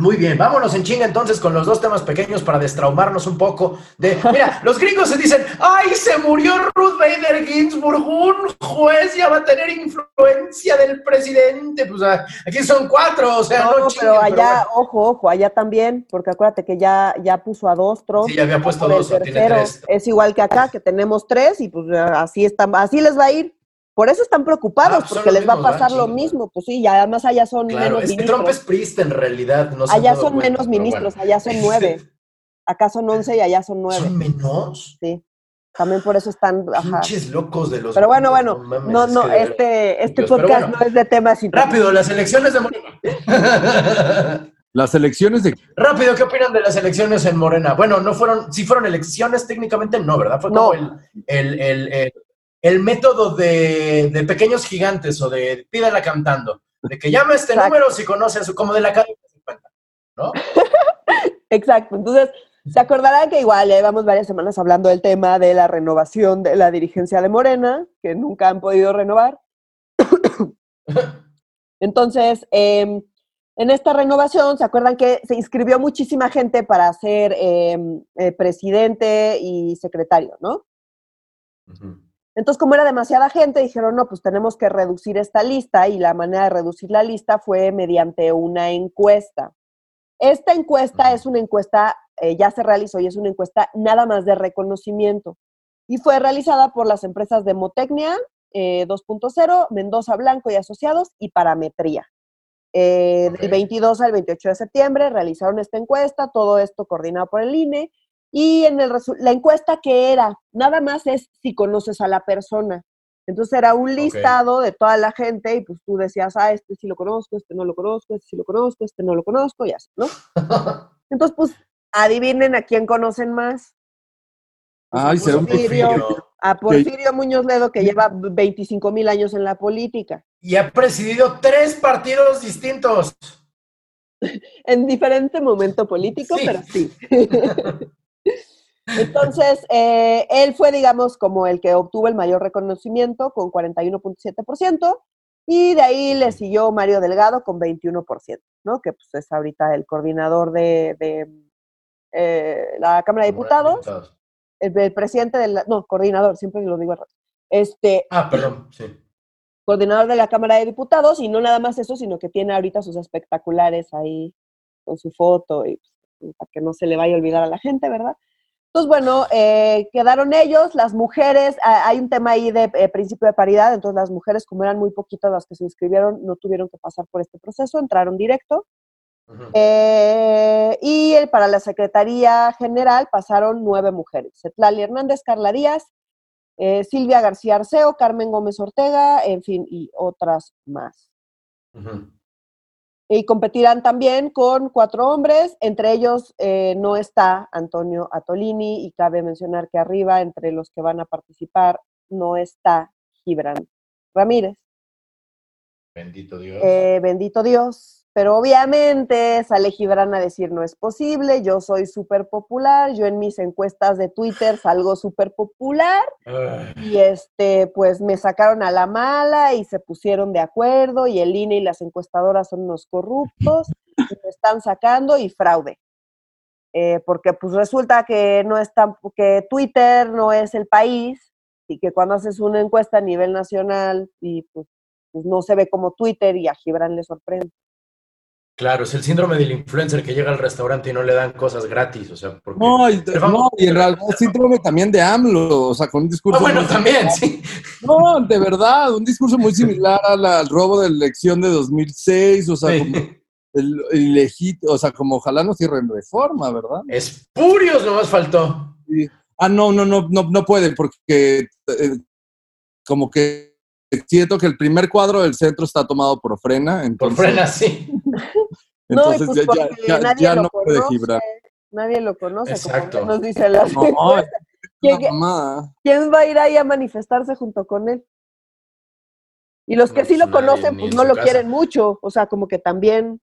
Muy bien, vámonos en chinga entonces con los dos temas pequeños para destraumarnos un poco de... Mira, (laughs) los gringos se dicen, ¡ay, se murió Ruth Bader Ginsburg! Un juez ya va a tener influencia del presidente. Pues ah, aquí son cuatro, o sea, no, No, chinguen, pero allá, bueno. ojo, ojo, allá también, porque acuérdate que ya, ya puso a dos Trump. Sí, ya había puesto dos, tiene tercero. tres. Es igual que acá, que tenemos tres, y pues así está, así les va a ir. Por eso están preocupados, Ah, porque les va a pasar lo mismo. Pues sí, y además allá son Claro, menos es que ministros. Trump es priista en realidad. No allá son cuenta, menos ministros, bueno. allá son (laughs) nueve. Acá son once y allá son nueve. ¿Son menos? Sí. También por eso están. Ajá. Pinches locos de los. Pero bueno, bueno, mames, no, es no, que este, este Dios, podcast bueno. no es de temas internacionales. Rápido, las elecciones de Morena. (laughs) Las elecciones de Rápido, ¿qué opinan de las elecciones en Morena? Bueno, no fueron, si fueron elecciones técnicamente, no, ¿verdad? Fue como No. el, el, el, el- el método de, de pequeños gigantes o de pídala cantando. De que llame a este Exacto. número si conoce a su, como de la calle 50, ¿no? (laughs) Exacto. Entonces, se acordarán que igual ya llevamos varias semanas hablando del tema de la renovación de la dirigencia de Morena, que nunca han podido renovar. (laughs) Entonces, eh, en esta renovación, ¿se acuerdan que se inscribió muchísima gente para ser eh, eh, presidente y secretario, ¿no? Ujú. Entonces, como era demasiada gente, dijeron, no, pues tenemos que reducir esta lista y la manera de reducir la lista fue mediante una encuesta. Esta encuesta es una encuesta, eh, ya se realizó y es una encuesta nada más de reconocimiento. Y fue realizada por las empresas de Motecnia eh, 2.0, Mendoza Blanco y Asociados y Parametría. Eh, Ok. Del 22 al 28 de septiembre realizaron esta encuesta, todo esto coordinado por el INE. Y en el la encuesta que era, nada más es si conoces a la persona. Entonces era un listado de toda la gente y pues tú decías, ah, este sí lo conozco, este no lo conozco, este sí lo conozco, este no lo conozco, y así, ¿no? (laughs) Entonces, pues adivinen a quién conocen más. Ay, será un Porfirio, Porfirio. a Porfirio Muñoz Ledo, que lleva 25 mil años en la política, Y ha presidido tres partidos distintos. (laughs) en diferente momento político, Sí. pero sí. (laughs) Entonces, eh, él fue, digamos, como el que obtuvo el mayor reconocimiento con 41.7%, y de ahí le siguió Mario Delgado con 21%, ¿no? Que pues es ahorita el coordinador de, de, eh, la Cámara de Diputados, el, el presidente de la, no, coordinador, siempre lo digo al revés. Este, Ah, perdón, sí. coordinador de la Cámara de Diputados, y no nada más eso, sino que tiene ahorita sus espectaculares ahí con su foto y pues, para que no se le vaya a olvidar a la gente, ¿verdad? Entonces, bueno, eh, quedaron ellos, las mujeres, ah, hay un tema ahí de eh, principio de paridad, entonces las mujeres, como eran muy poquitas las que se inscribieron, no tuvieron que pasar por este proceso, entraron directo. Eh, y el- para la Secretaría General pasaron nueve mujeres. Cetlali Hernández, Carla Díaz, eh, Silvia García Arceo, Carmen Gómez Ortega, en fin, y otras más. Ujú. Y competirán también con cuatro hombres, entre ellos eh, no está Antonio Atolini, y cabe mencionar que arriba, entre los que van a participar, no está Gibran Ramírez. Bendito Dios. Eh, bendito Dios. Pero obviamente sale Gibran a decir no es posible, yo soy súper popular, yo en mis encuestas de Twitter salgo súper popular y este, pues me sacaron a la mala y se pusieron de acuerdo y el INE y las encuestadoras son unos corruptos y me están sacando y fraude. Eh, porque pues resulta que no es tan, que Twitter no es el país y que cuando haces una encuesta a nivel nacional y pues, pues no se ve como Twitter y a Gibran le sorprende. Claro, es el síndrome del influencer que llega al restaurante y no le dan cosas gratis, o sea, porque... No, y, no, y en realidad es síndrome también de AMLO, o sea, con un discurso. Ah, bueno, también, sí. No, de verdad, un discurso muy similar al, al robo de la elección de 2006, o sea, como el, ilegítimo, o sea, como ojalá no cierren reforma, ¿verdad? Espurios nomás faltó. Ah, no, no, no, no, no puede, porque eh, como que siento que el primer cuadro del centro está tomado por frena, Por frena, sí. No, y entonces pues ya, ya- porque ya- nadie ya lo no puede conoce. Nadie lo conoce, Exacto. como nos dice la No. ¿Quién, la mamá. quién va a ir ahí a manifestarse junto con él? Y los que No, sí pues lo conocen, pues no lo casa. quieren mucho, o sea, como que también,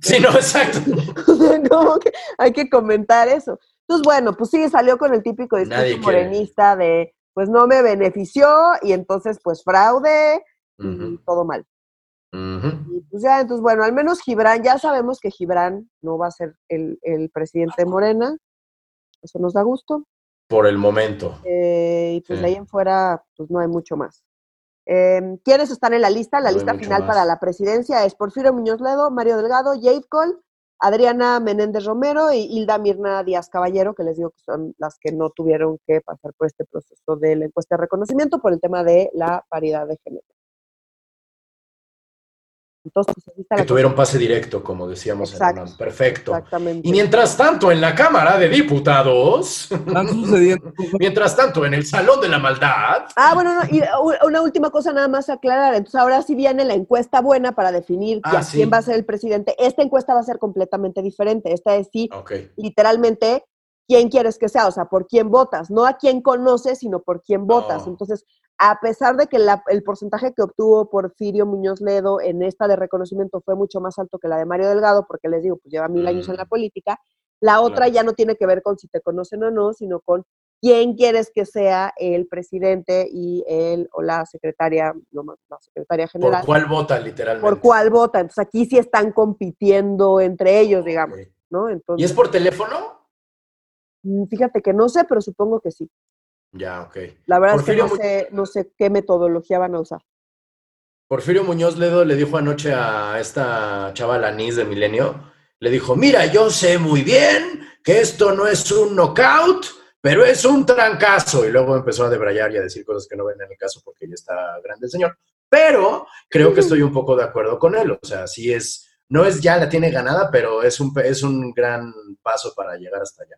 Sí, no, exacto. (laughs) como que hay que comentar eso. Entonces, bueno, pues sí, salió con el típico discurso Nadie quiere. morenista de, pues no me benefició y entonces, pues fraude y todo mal. Y pues ya, entonces, bueno, al menos Gibran, ya sabemos que Gibran no va a ser el, el presidente de Morena, eso nos da gusto. Por el momento. Eh, y pues Sí. de ahí en fuera, pues no hay mucho más. Eh, ¿Quiénes están en la lista? La No lista final más. para la presidencia es Porfirio Muñoz Ledo, Mario Delgado, Jade Cole, Adriana Menéndez Romero y Hilda Mirna Díaz Caballero, que les digo que son las que no tuvieron que pasar por este proceso de la encuesta de reconocimiento por el tema de la paridad de género. Entonces, pues, que tuvieron pase directo, como decíamos Exacto, en UNAM. Perfecto. Exactamente. Y mientras tanto, en la Cámara de Diputados, (laughs) mientras tanto, en el Salón de la Maldad, Ah, bueno, no, y una última cosa nada más aclarar. Entonces, ahora sí viene la encuesta buena para definir Ah, quién- sí. quién va a ser el presidente. Esta encuesta va a ser completamente diferente. Esta es sí, literalmente, quién quieres que sea, o sea, por quién votas. No a quién conoces, sino por quién votas. Oh. Entonces, a pesar de que la- el porcentaje que obtuvo Porfirio Muñoz Ledo en esta de reconocimiento fue mucho más alto que la de Mario Delgado, porque les digo, pues lleva mil años en la Mm. política, la otra Claro. ya no tiene que ver con si te conocen o no, sino con quién quieres que sea el presidente y el o la secretaria, no más, la secretaria ¿por general, cuál vota literalmente? por cuál vota. Entonces aquí sí están compitiendo entre ellos, digamos. ¿Y es por teléfono? mm, fíjate que no sé, pero supongo que sí. Ya, ok. La verdad Porfirio es que no sé, no sé qué metodología van a usar. Porfirio Muñoz Ledo le dijo anoche a esta chava Lanis de Milenio, le dijo, mira, yo sé muy bien que esto no es un knockout, pero es un trancazo. Y luego empezó a debrayar y a decir cosas que no ven en el caso porque ya está grande el señor. Pero creo que estoy un poco de acuerdo con él. O sea, sí es, no es ya la tiene ganada, pero es un, es un gran paso para llegar hasta allá.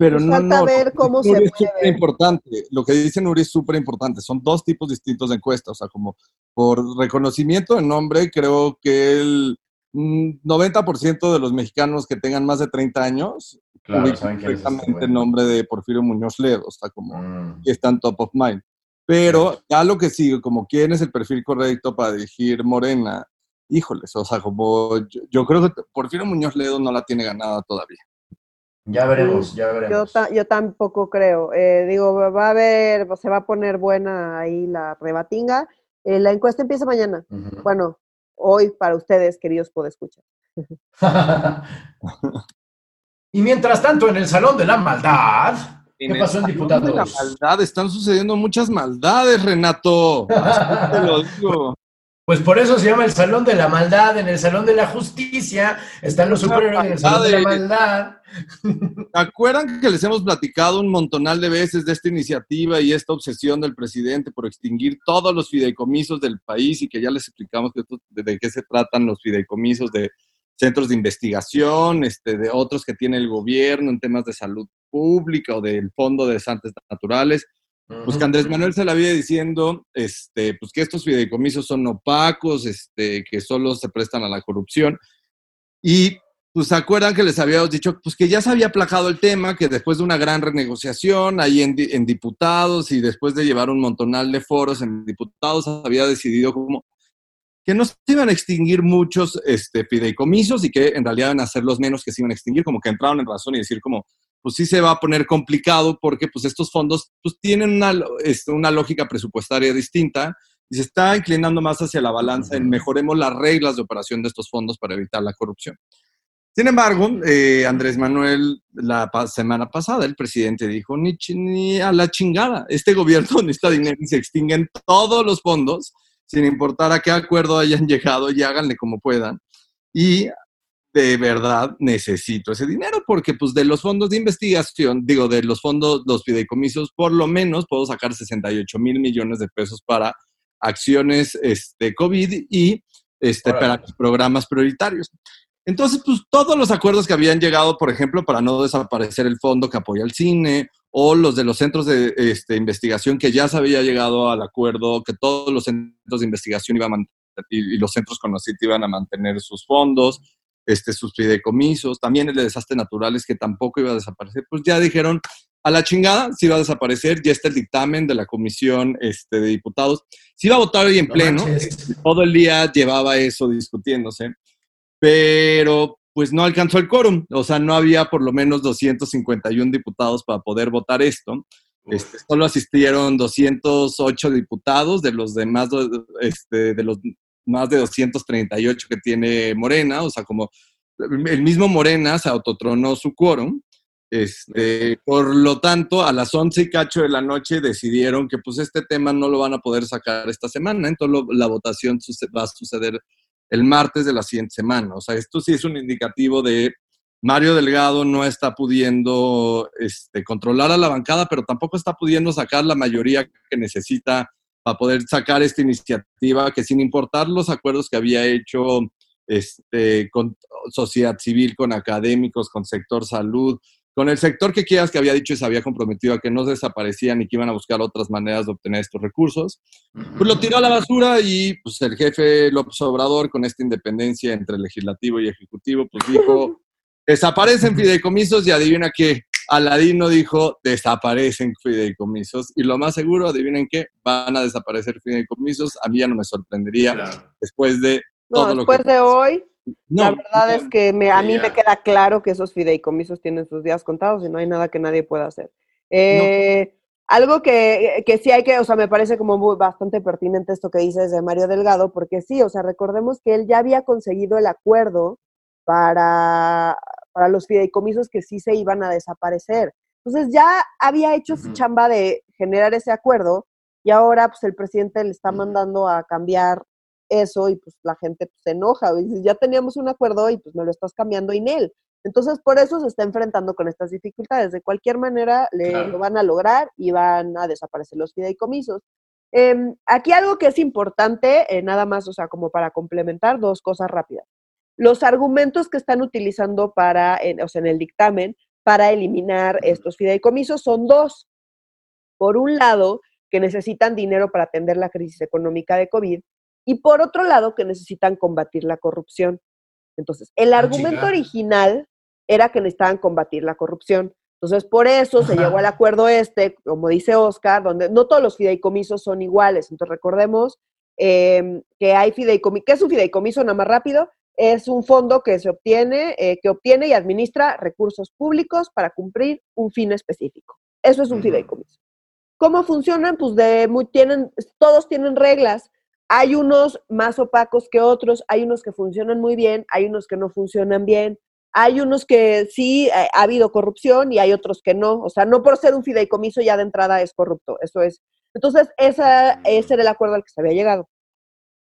Pero no, falta no, ver cómo se es súper importante. Lo que dice Nuri es súper importante. Son dos tipos distintos de encuestas. O sea, como por reconocimiento de nombre, creo que el mm, 90% de los mexicanos que tengan más de 30 años ubican perfectamente el nombre de Porfirio Muñoz Ledo. O sea, como Mm. que está en top of mind. Pero ya lo que sigue, como quién es el perfil correcto para dirigir Morena, híjoles, o sea, como yo, yo creo que Porfirio Muñoz Ledo no la tiene ganada todavía. Ya veremos, ya Yo, veremos. ta- yo tampoco creo. Eh, digo, va a haber, se va a poner buena ahí la rebatinga. Eh, la encuesta empieza mañana. Bueno, hoy para ustedes, queridos podescuchas. (laughs) y mientras tanto, en el Salón de la Maldad, ¿qué pasó en salón de La diputados? maldad, están sucediendo muchas maldades, Renato. (laughs) Te lo digo. Pues por eso se llama el Salón de la Maldad, en el Salón de la Justicia, están los Muchas superhéroes en el Salón de la. Maldad. ¿Se acuerdan que les hemos platicado un montonal de veces de esta iniciativa y esta obsesión del presidente por extinguir todos los fideicomisos del país y que ya les explicamos que esto- de qué se tratan los fideicomisos de centros de investigación, este, de otros que tiene el gobierno en temas de salud pública o del Fondo de Desastres Naturales? Pues que Andrés Manuel se la había diciendo, este, pues que estos fideicomisos son opacos, este, que solo se prestan a la corrupción. Y pues se acuerdan que les habíamos dicho, pues que ya se había aplacado el tema, que después de una gran renegociación ahí en diputados y después de llevar un montonal de foros en diputados, había decidido como que no se iban a extinguir muchos este, fideicomisos y que en realidad iban a ser los menos que se iban a extinguir, como que entraron en razón y decir como, pues sí se va a poner complicado porque pues estos fondos pues tienen una, este, una lógica presupuestaria distinta y se está inclinando más hacia la balanza en mejoremos las reglas de operación de estos fondos para evitar la corrupción. Sin embargo, eh, Andrés Manuel, la pa- semana pasada, el presidente dijo, ni, ni a la chingada, este gobierno (laughs) necesita dinero y se extinguen todos los fondos, sin importar a qué acuerdo hayan llegado, y háganle como puedan. Y de verdad necesito ese dinero porque pues de los fondos de investigación, digo, de los fondos, los fideicomisos, por lo menos puedo sacar 68 mil millones de pesos para acciones este, COVID y este, para programas prioritarios. Entonces, pues todos los acuerdos que habían llegado, por ejemplo, para no desaparecer el fondo que apoya al cine, o los de los centros de este, investigación que ya se había llegado al acuerdo, que todos los centros de investigación iban a mantener, y, y los centros con los CIT iban a mantener sus fondos, este, sus fideicomisos, también el de desastres naturales que tampoco iba a desaparecer, pues ya dijeron a la chingada, si iba a desaparecer, ya está el dictamen de la comisión este, de diputados, se iba a votar hoy en No pleno, manches. todo el día llevaba eso discutiéndose, pero pues no alcanzó el quórum, o sea, no había por lo menos 251 diputados para poder votar esto. Este, solo asistieron 208 diputados de los demás, este, de los más de 238 que tiene Morena, o sea, como el mismo Morena se autotronó su quórum. Este, por lo tanto, a las 11 y cacho de la noche decidieron que pues este tema no lo van a poder sacar esta semana, entonces la votación va a suceder el martes de la siguiente semana. O sea, esto sí es un indicativo de Mario Delgado no está pudiendo este, controlar a la bancada, pero tampoco está pudiendo sacar la mayoría que necesita para poder sacar esta iniciativa que sin importar los acuerdos que había hecho este, con sociedad civil, con académicos, con sector salud, con el sector que quieras que había dicho y se había comprometido a que no desaparecían y que iban a buscar otras maneras de obtener estos recursos, pues lo tiró a la basura y pues el jefe López Obrador con esta independencia entre legislativo y ejecutivo, pues dijo, (laughs) desaparecen fideicomisos y adivina qué, Aladino dijo, desaparecen fideicomisos y lo más seguro, adivinen qué, van a desaparecer fideicomisos, a mí ya no me sorprendería después de todo después lo que de hoy, la verdad es que me, a mí me queda claro que esos fideicomisos tienen sus días contados y no hay nada que nadie pueda hacer. Eh, algo que, que, sí hay que, o sea, me parece como muy, bastante pertinente esto que dices de Mario Delgado, porque sí, o sea, recordemos que él ya había conseguido el acuerdo para, para los fideicomisos que sí se iban a desaparecer. Entonces ya había hecho su chamba de generar ese acuerdo y ahora pues el presidente le está mandando a cambiar eso y pues la gente pues, se enoja, dice, ya teníamos un acuerdo y pues me lo estás cambiando en él. Entonces, por eso se está enfrentando con estas dificultades. De cualquier manera, le, lo van a lograr y van a desaparecer los fideicomisos. Em, aquí algo que es importante, eh, nada más, o sea, como para complementar, dos cosas rápidas. Los argumentos que están utilizando para, o sea, en el dictamen para eliminar estos fideicomisos son dos. Por un lado, que necesitan dinero para atender la crisis económica de COVID y por otro lado que necesitan combatir la corrupción. Entonces, el ah, argumento original era que necesitaban combatir la corrupción. Entonces, por eso se llegó al acuerdo este, como dice Oscar, donde no todos los fideicomisos son iguales. Entonces, recordemos em, que hay fideicomiso. ¿Qué es un fideicomiso? Nada más rápido. Es un fondo que se obtiene, eh, que obtiene y administra recursos públicos para cumplir un fin específico. Eso es un fideicomiso. ¿Cómo funcionan? Pues de muy, tienen, todos tienen reglas. Hay unos más opacos que otros, hay unos que funcionan muy bien, hay unos que no funcionan bien, hay unos que sí eh, ha habido corrupción y hay otros que no. O sea, no por ser un fideicomiso ya de entrada es corrupto, eso es. Entonces, esa, ese era el acuerdo al que se había llegado.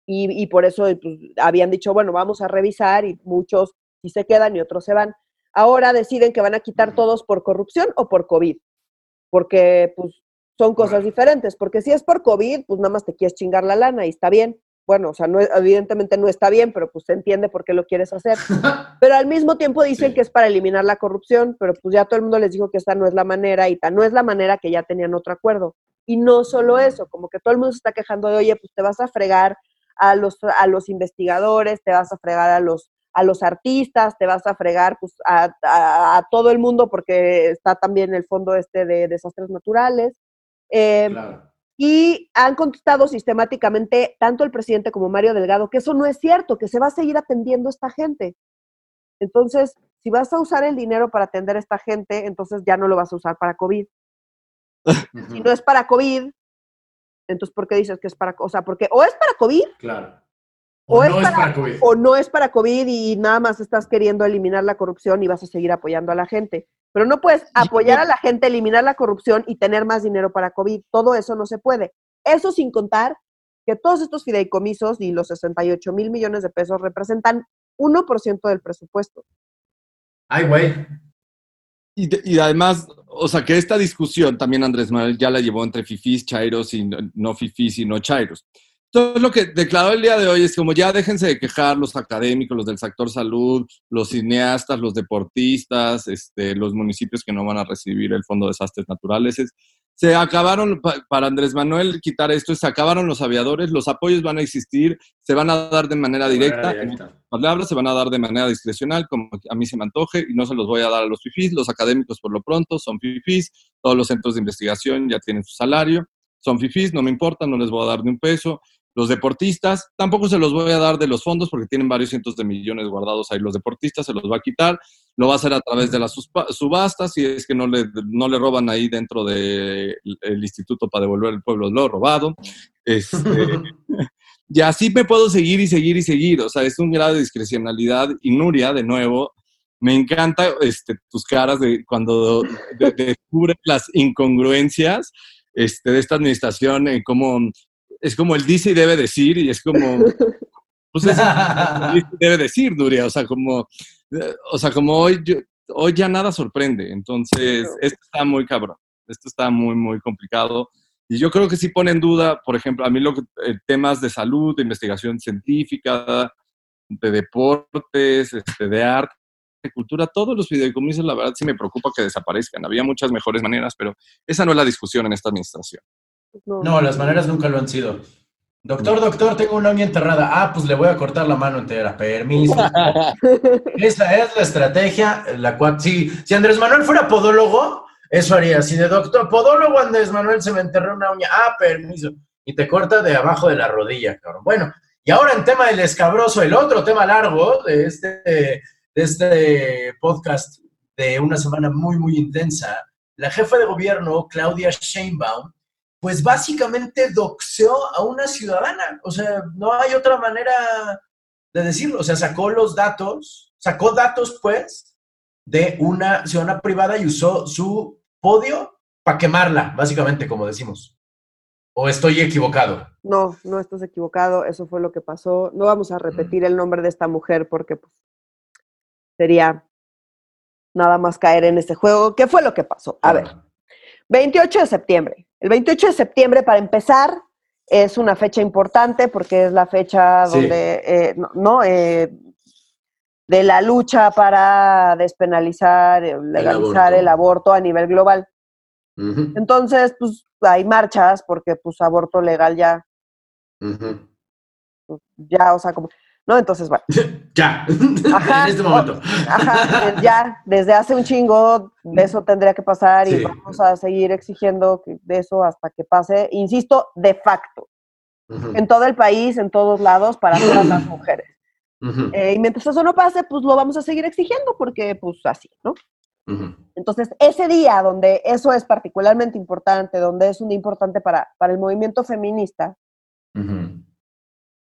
Y, por eso pues, habían dicho, bueno, vamos a revisar y muchos sí se quedan y otros se van. Ahora deciden que van a quitar todos por corrupción o por COVID, porque pues son cosas diferentes, porque si es por COVID, pues nada más te quieres chingar la lana y está bien. Bueno, o sea, no, evidentemente no está bien, pero pues se entiende por qué lo quieres hacer. (laughs) Pero al mismo tiempo dicen que es para eliminar la corrupción, pero pues ya todo el mundo les dijo que esta no es la manera y no es la manera que ya tenían otro acuerdo. Y no solo eso, como que todo el mundo se está quejando de, oye, pues te vas a fregar a los, a los investigadores, te vas a fregar a los, a los artistas, te vas a fregar pues, a, a todo el mundo porque está también el fondo este de desastres naturales. Em, y han contestado sistemáticamente tanto el presidente como Mario Delgado que eso no es cierto, que se va a seguir atendiendo a esta gente. Entonces, si vas a usar el dinero para atender a esta gente, entonces ya no lo vas a usar para COVID. (laughs) si no es para COVID, entonces ¿por qué dices que es para, o sea, porque o es para COVID, claro. O, no es para, COVID. O no es para COVID y nada más estás queriendo eliminar la corrupción y vas a seguir apoyando a la gente. Pero no puedes apoyar a la gente, eliminar la corrupción y tener más dinero para COVID. Todo eso no se puede. Eso sin contar que todos estos fideicomisos y los 68 mil millones de pesos representan 1% del presupuesto. Ay, güey. Y, y, además, o sea, que esta discusión también Andrés Manuel ya la llevó entre fifís, chairos y no, no fifís y no chairos. Entonces, lo que declaró el día de hoy es como ya déjense de quejar los académicos, los del sector salud, los cineastas, los deportistas, este, los municipios que no van a recibir el Fondo de Desastres Naturales. Se acabaron, para Andrés Manuel quitar esto, se acabaron los aviadores, los apoyos van a existir, se van a dar de manera directa, palabras, se van a dar de manera discrecional, como a mí se me antoje, y no se los voy a dar a los FIFIs. Los académicos, por lo pronto, son FIFIs, todos los centros de investigación ya tienen su salario, son FIFIs, no me importa, no les voy a dar ni un peso. Los deportistas, tampoco se los voy a dar de los fondos porque tienen varios cientos de millones guardados ahí. Los deportistas se los va a quitar, lo va a hacer a través de las subastas, si es que no le, no le roban ahí dentro del instituto para devolver el pueblo lo robado. Este, (laughs) y así me puedo seguir y seguir y seguir. O sea, es un grado de discrecionalidad. Y Nuria, de nuevo, me encanta este, tus caras de cuando descubres las incongruencias este, de esta administración, en cómo es como el dice y debe decir, y es como, pues es, debe decir, Duria, o sea, como o sea, como hoy, yo, hoy ya nada sorprende. Entonces, esto está muy cabrón. Esto está muy, muy complicado. Y yo creo que sí pone en duda, por ejemplo, a mí lo que, eh, temas de salud, de investigación científica, de deportes, este, de arte, de cultura, todos los fideicomisos, la verdad sí me preocupa que desaparezcan. Había muchas mejores maneras, pero esa no es la discusión en esta administración. No, las maneras nunca lo han sido. Doctor, doctor, tengo una uña enterrada. Ah, pues le voy a cortar la mano entera. Permiso. (laughs) Esa es la estrategia, la cual, si, si Andrés Manuel fuera podólogo, eso haría. Si de doctor, podólogo Andrés Manuel se me enterró una uña, ah, permiso. Y te corta de abajo de la rodilla, cabrón. Bueno, y ahora en tema del escabroso, el otro tema largo de este, de este podcast de una semana muy, muy intensa, la jefa de gobierno, Claudia Sheinbaum, pues básicamente doxeó a una ciudadana. O sea, no hay otra manera de decirlo. O sea, sacó los datos, sacó datos, pues, de una ciudadana privada y usó su podio para quemarla, básicamente, como decimos. ¿O estoy equivocado? No, no estás equivocado. Eso fue lo que pasó. No vamos a repetir el nombre de esta mujer porque pues, sería nada más caer en este juego. ¿Qué fue lo que pasó? A ver, 28 de septiembre. El 28 de septiembre, para empezar, es una fecha importante porque es la fecha donde, eh, no, eh, de la lucha para despenalizar, eh, legalizar el aborto, a nivel global. Entonces, pues hay marchas porque pues aborto legal ya, pues, ya, o sea, como ¿no? Entonces, bueno. (laughs) ya, en este momento. Ajá, ya, desde hace un chingo de eso tendría que pasar y vamos a seguir exigiendo de eso hasta que pase, insisto, de facto, en todo el país, en todos lados, para todas las (clears throat) mujeres. Eh, y mientras eso no pase, pues lo vamos a seguir exigiendo porque, pues, así, ¿no? Entonces, ese día donde eso es particularmente importante, donde es un día importante para, para el movimiento feminista,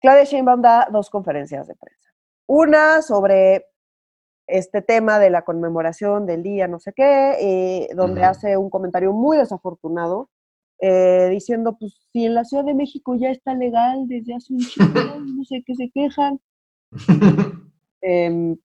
Claudia Sheinbaum da dos conferencias de prensa. Una sobre este tema de la conmemoración del día no sé qué, eh, donde hace un comentario muy desafortunado, eh, diciendo, pues si en la Ciudad de México ya está legal desde hace un chico, (laughs) no sé qué se quejan. (laughs) Em,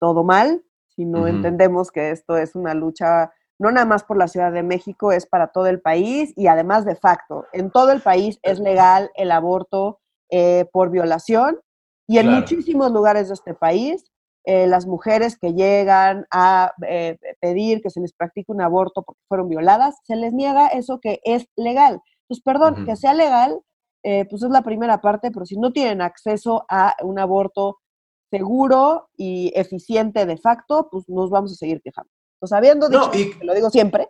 todo mal, si no entendemos que esto es una lucha no nada más por la Ciudad de México, es para todo el país y además de facto, en todo el país es legal el aborto eh, por violación y en muchísimos lugares de este país eh, las mujeres que llegan a eh, pedir que se les practique un aborto porque fueron violadas, se les niega eso que es legal. Pues perdón, que sea legal, pues es la primera parte, pero si no tienen acceso a un aborto seguro y eficiente de facto, pues nos vamos a seguir quejando. Pues habiendo dicho, lo digo siempre,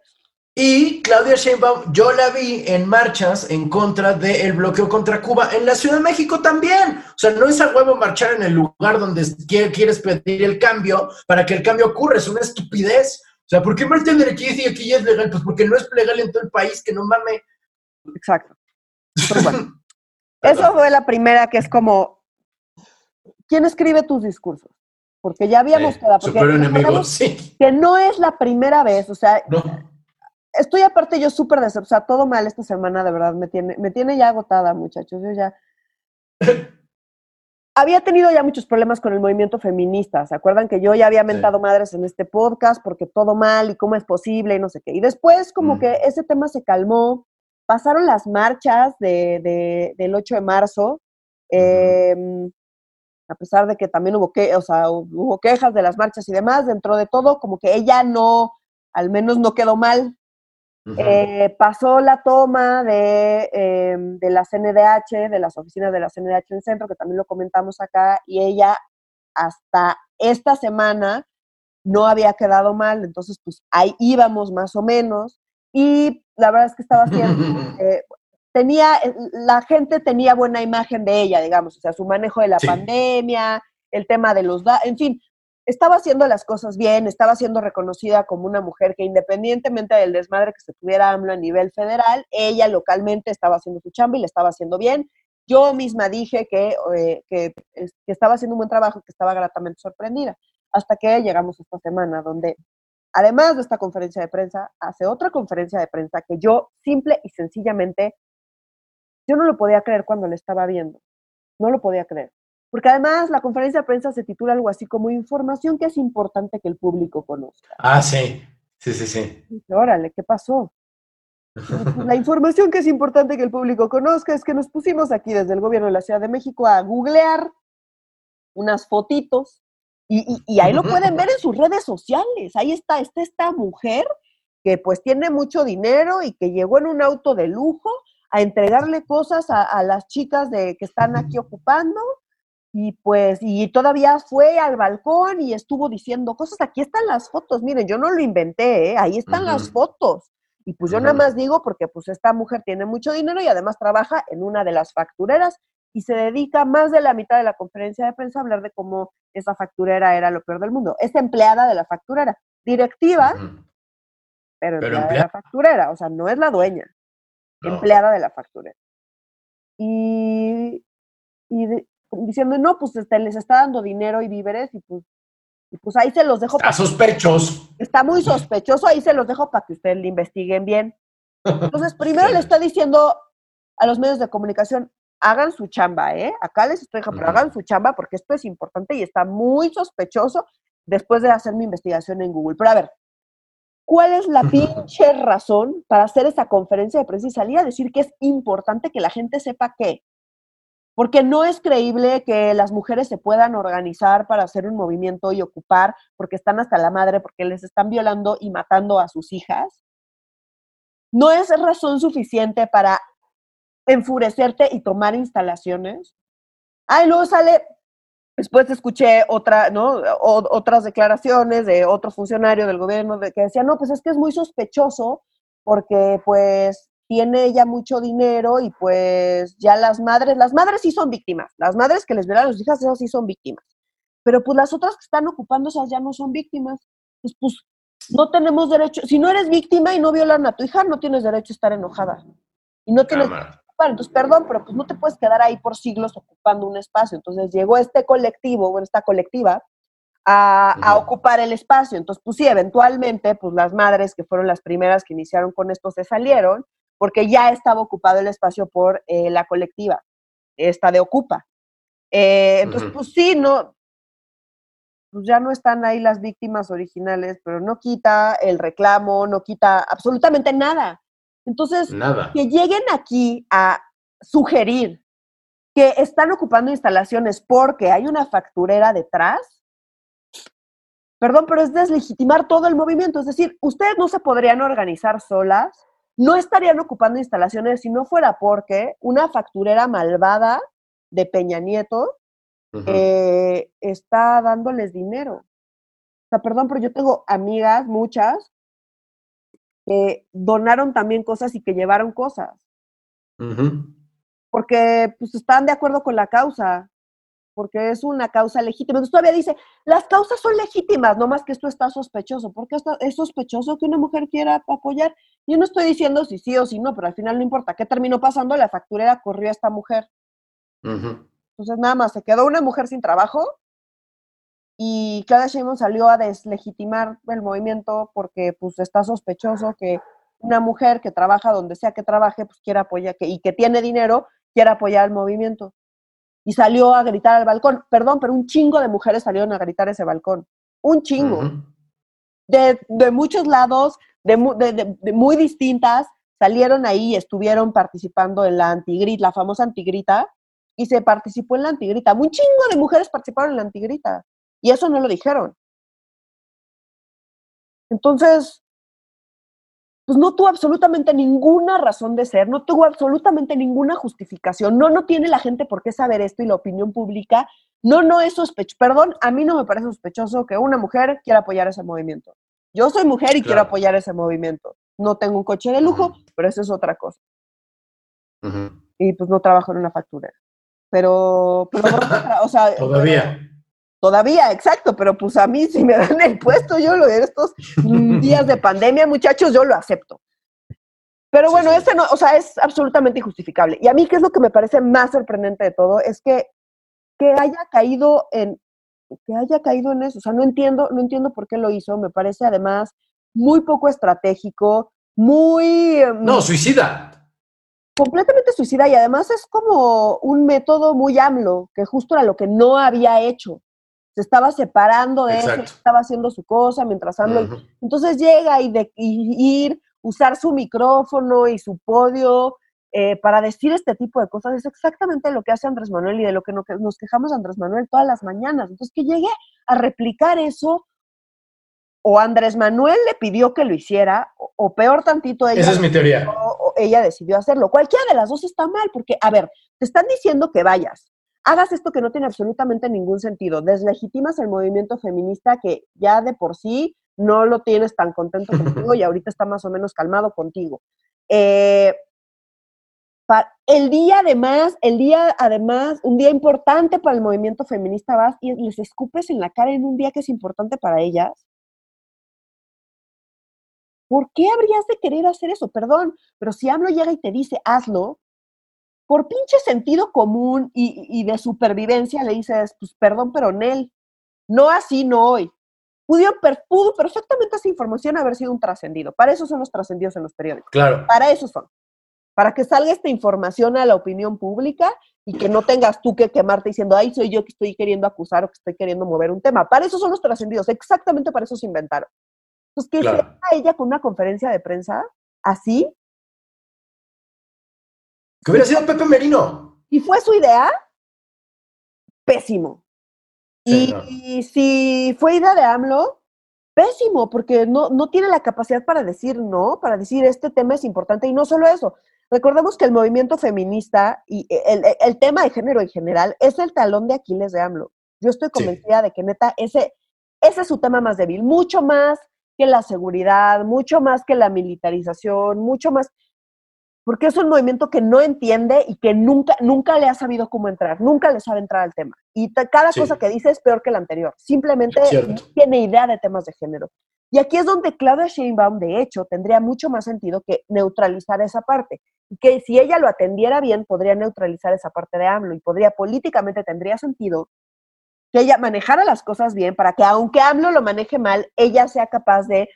y Claudia Sheinbaum, yo la vi en marchas en contra del bloqueo contra Cuba en la Ciudad de México también. O sea, no es a huevo marchar en el lugar donde quieres pedir el cambio para que el cambio ocurra. Es una estupidez. O sea, ¿por qué marchan aquí y aquí ya es legal? Pues porque no es legal en todo el país, que no mame. Exacto. bueno, (laughs) eso fue la primera que es como, ¿quién escribe tus discursos? Porque ya habíamos quedado. Super enemigo, sí. Que no es la primera vez, o sea, no estoy aparte yo súper decepcionada, o sea, todo mal esta semana, de verdad, me tiene, me tiene ya agotada, muchachos, yo ya... (laughs) había tenido ya muchos problemas con el movimiento feminista, ¿se acuerdan que yo ya había mentado madres en este podcast porque todo mal y cómo es posible y no sé qué? Y después como que ese tema se calmó, pasaron las marchas de, del 8 de marzo, em, a pesar de que también hubo, que, o sea, hubo quejas de las marchas y demás, dentro de todo, como que ella no, al menos no quedó mal, eh, pasó la toma de, em, de, la CNDH, de las oficinas de la CNDH en el centro, que también lo comentamos acá, y ella hasta esta semana no había quedado mal, entonces pues ahí íbamos más o menos, y la verdad es que estaba haciendo, (laughs) eh, tenía, eh, la gente tenía buena imagen de ella, digamos, o sea, su manejo de la pandemia, el tema de los, en fin, estaba haciendo las cosas bien, estaba siendo reconocida como una mujer que independientemente del desmadre que se tuviera AMLO a nivel federal, ella localmente estaba haciendo su chamba y le estaba haciendo bien. Yo misma dije que, eh, que, estaba haciendo un buen trabajo, que estaba gratamente sorprendida, hasta que llegamos esta semana, donde además de esta conferencia de prensa, hace otra conferencia de prensa que yo simple y sencillamente, yo no lo podía creer cuando le estaba viendo, no lo podía creer. Porque además la conferencia de prensa se titula algo así como información que es importante que el público conozca. Ah, sí, sí, sí, sí. órale, ¿qué pasó? Pues, la (laughs) información que es importante que el público conozca es que nos pusimos aquí desde el gobierno de la Ciudad de México a googlear unas fotitos y, y, ahí lo pueden ver en sus (laughs) redes sociales. Ahí está, está esta mujer que pues tiene mucho dinero y que llegó en un auto de lujo a entregarle cosas a, a las chicas de, que están aquí ocupando y pues, y todavía fue al balcón y estuvo diciendo cosas. Aquí están las fotos, miren, yo no lo inventé, ¿eh? ahí están las fotos. Y pues yo nada más digo porque pues esta mujer tiene mucho dinero y además trabaja en una de las factureras y se dedica más de la mitad de la conferencia de prensa a hablar de cómo esa facturera era lo peor del mundo. Es empleada de la facturera, directiva, pero, empleada, de la facturera, o sea, no es la dueña, empleada de la facturera. Y, y diciendo, no, pues este, les está dando dinero y víveres y pues, y pues ahí se los dejo. Está sospechoso. Está muy sospechoso, ahí se los dejo para que ustedes le investiguen bien. Entonces, (laughs) primero le estoy diciendo a los medios de comunicación, hagan su chamba, ¿eh? Acá les estoy diciendo, pero hagan su chamba porque esto es importante y está muy sospechoso después de hacer mi investigación en Google. Pero a ver, ¿cuál es la pinche razón para hacer esa conferencia de prensa y salir a decir que es importante que la gente sepa qué? Porque no es creíble que las mujeres se puedan organizar para hacer un movimiento y ocupar, porque están hasta la madre, porque les están violando y matando a sus hijas. No es razón suficiente para enfurecerte y tomar instalaciones. Ah, y luego sale, después escuché otra, ¿no? otras declaraciones de otro funcionario del gobierno que decía, no, pues es que es muy sospechoso porque pues tiene ya mucho dinero y pues ya las madres, las madres sí son víctimas, las madres que les violan a sus hijas, esas sí son víctimas. Pero pues las otras que están ocupando esas ya no son víctimas. Pues, pues no tenemos derecho, si no eres víctima y no violan a tu hija, no tienes derecho a estar enojada. Y no tienes Entonces, perdón, pero pues no te puedes quedar ahí por siglos ocupando un espacio. Entonces llegó este colectivo, bueno, esta colectiva, a, a, ocupar el espacio. Entonces, pues sí, eventualmente, pues las madres que fueron las primeras que iniciaron con esto se salieron porque ya estaba ocupado el espacio por eh, la colectiva, esta de Ocupa. Eh, entonces, pues sí, no, pues ya no están ahí las víctimas originales, pero no quita el reclamo, no quita absolutamente nada. Entonces, que lleguen aquí a sugerir que están ocupando instalaciones porque hay una facturera detrás, perdón, pero es deslegitimar todo el movimiento. Es decir, ustedes no se podrían organizar solas no estarían ocupando instalaciones si no fuera porque una facturera malvada de Peña Nieto eh, está dándoles dinero. O sea, perdón, pero yo tengo amigas, muchas, que donaron también cosas y que llevaron cosas. Porque pues están de acuerdo con la causa porque es una causa legítima. Entonces todavía dice, las causas son legítimas, no más que esto está sospechoso. ¿Por qué es sospechoso que una mujer quiera apoyar? Yo no estoy diciendo si sí o si no, pero al final no importa. ¿Qué terminó pasando? La facturera corrió a esta mujer. Entonces nada más, se quedó una mujer sin trabajo y Claudia Sheinbaum salió a deslegitimar el movimiento porque pues está sospechoso que una mujer que trabaja donde sea que trabaje, pues quiera apoyar, que, y que tiene dinero, quiera apoyar el movimiento y salió a gritar al balcón. Perdón, pero un chingo de mujeres salieron a gritar ese balcón. Un chingo. de, de, muchos lados, de, muy distintas, salieron ahí y estuvieron participando en la antigrita, la famosa antigrita, y se participó en la antigrita. Un chingo de mujeres participaron en la antigrita. Y eso no lo dijeron. Entonces, pues no tuvo absolutamente ninguna razón de ser, no tuvo absolutamente ninguna justificación, no, no tiene la gente por qué saber esto y la opinión pública, no, no es sospechoso, perdón, a mí no me parece sospechoso que una mujer quiera apoyar ese movimiento. Yo soy mujer y quiero apoyar ese movimiento. No tengo un coche de lujo, pero eso es otra cosa. Y pues no trabajo en una factura. Pero, pero o sea... (laughs) Todavía. Todavía, exacto, pero pues a mí si me dan el puesto, yo lo de estos (laughs) días de pandemia, muchachos, yo lo acepto. Pero bueno, ese no, o sea, es absolutamente injustificable. Y a mí, ¿qué es lo que me parece más sorprendente de todo? Es que, que haya caído en, que haya caído en eso. O sea, no entiendo, no entiendo por qué lo hizo. Me parece además muy poco estratégico, muy... No, suicida. completamente suicida y además es como un método muy AMLO, que justo era lo que no había hecho. Se estaba separando de eso, Exacto. estaba haciendo su cosa mientras AMLO... Entonces llega y, de, y ir, usar su micrófono y su podio eh, para decir este tipo de cosas es exactamente lo que hace Andrés Manuel y de lo que no- que nos quejamos Andrés Manuel todas las mañanas. Entonces que llegue a replicar eso o Andrés Manuel le pidió que lo hiciera o, o peor tantito ella Esa es mi teoría. o- o ella decidió hacerlo. Cualquiera de las dos está mal, porque, a ver, te están diciendo que vayas, hagas esto que no tiene absolutamente ningún sentido, deslegitimas el movimiento feminista que ya de por sí no lo tienes tan contento contigo (laughs) y ahorita está más o menos calmado contigo. Eh, el día además, el día además, un día importante para el movimiento feminista vas y les escupes en la cara en un día que es importante para ellas. ¿Por qué habrías de querer hacer eso? Perdón, pero si AMLO llega y te dice hazlo, por pinche sentido común y, y de supervivencia le dices, pues perdón, pero Nel, no así, no hoy. Pudo, pudo perfectamente esa información haber sido un trascendido. Para eso son los trascendidos en los periódicos. Claro. Para eso son. Para que salga esta información a la opinión pública y que no tengas tú que quemarte diciendo, ay, soy yo que estoy queriendo acusar o que estoy queriendo mover un tema. Para eso son los trascendidos. Exactamente para eso se inventaron. Entonces, que Claro. sea ella con una conferencia de prensa así, Que hubiera sido Pepe Merino. y fue su idea, pésimo. Sí, y, no. y si fue idea de AMLO, pésimo, porque no, no tiene la capacidad para decir no, para decir este tema es importante. Y no solo eso, recordemos que el movimiento feminista y el, el- el tema de género en general es el talón de Aquiles de AMLO. Yo estoy Sí. convencida de que neta, ese, ese es su tema más débil, mucho más que la seguridad, mucho más que la militarización, mucho más, porque es un movimiento que no entiende y que nunca, nunca le ha sabido cómo entrar, nunca le sabe entrar al tema. Y cada Sí. cosa que dice es peor que la anterior, simplemente no tiene idea de temas de género. Y aquí es donde Claudia Sheinbaum, de hecho, tendría mucho más sentido que neutralizar esa parte. Y que si ella lo atendiera bien, podría neutralizar esa parte de AMLO y podría, políticamente tendría sentido que ella manejara las cosas bien para que aunque AMLO lo maneje mal, ella sea capaz de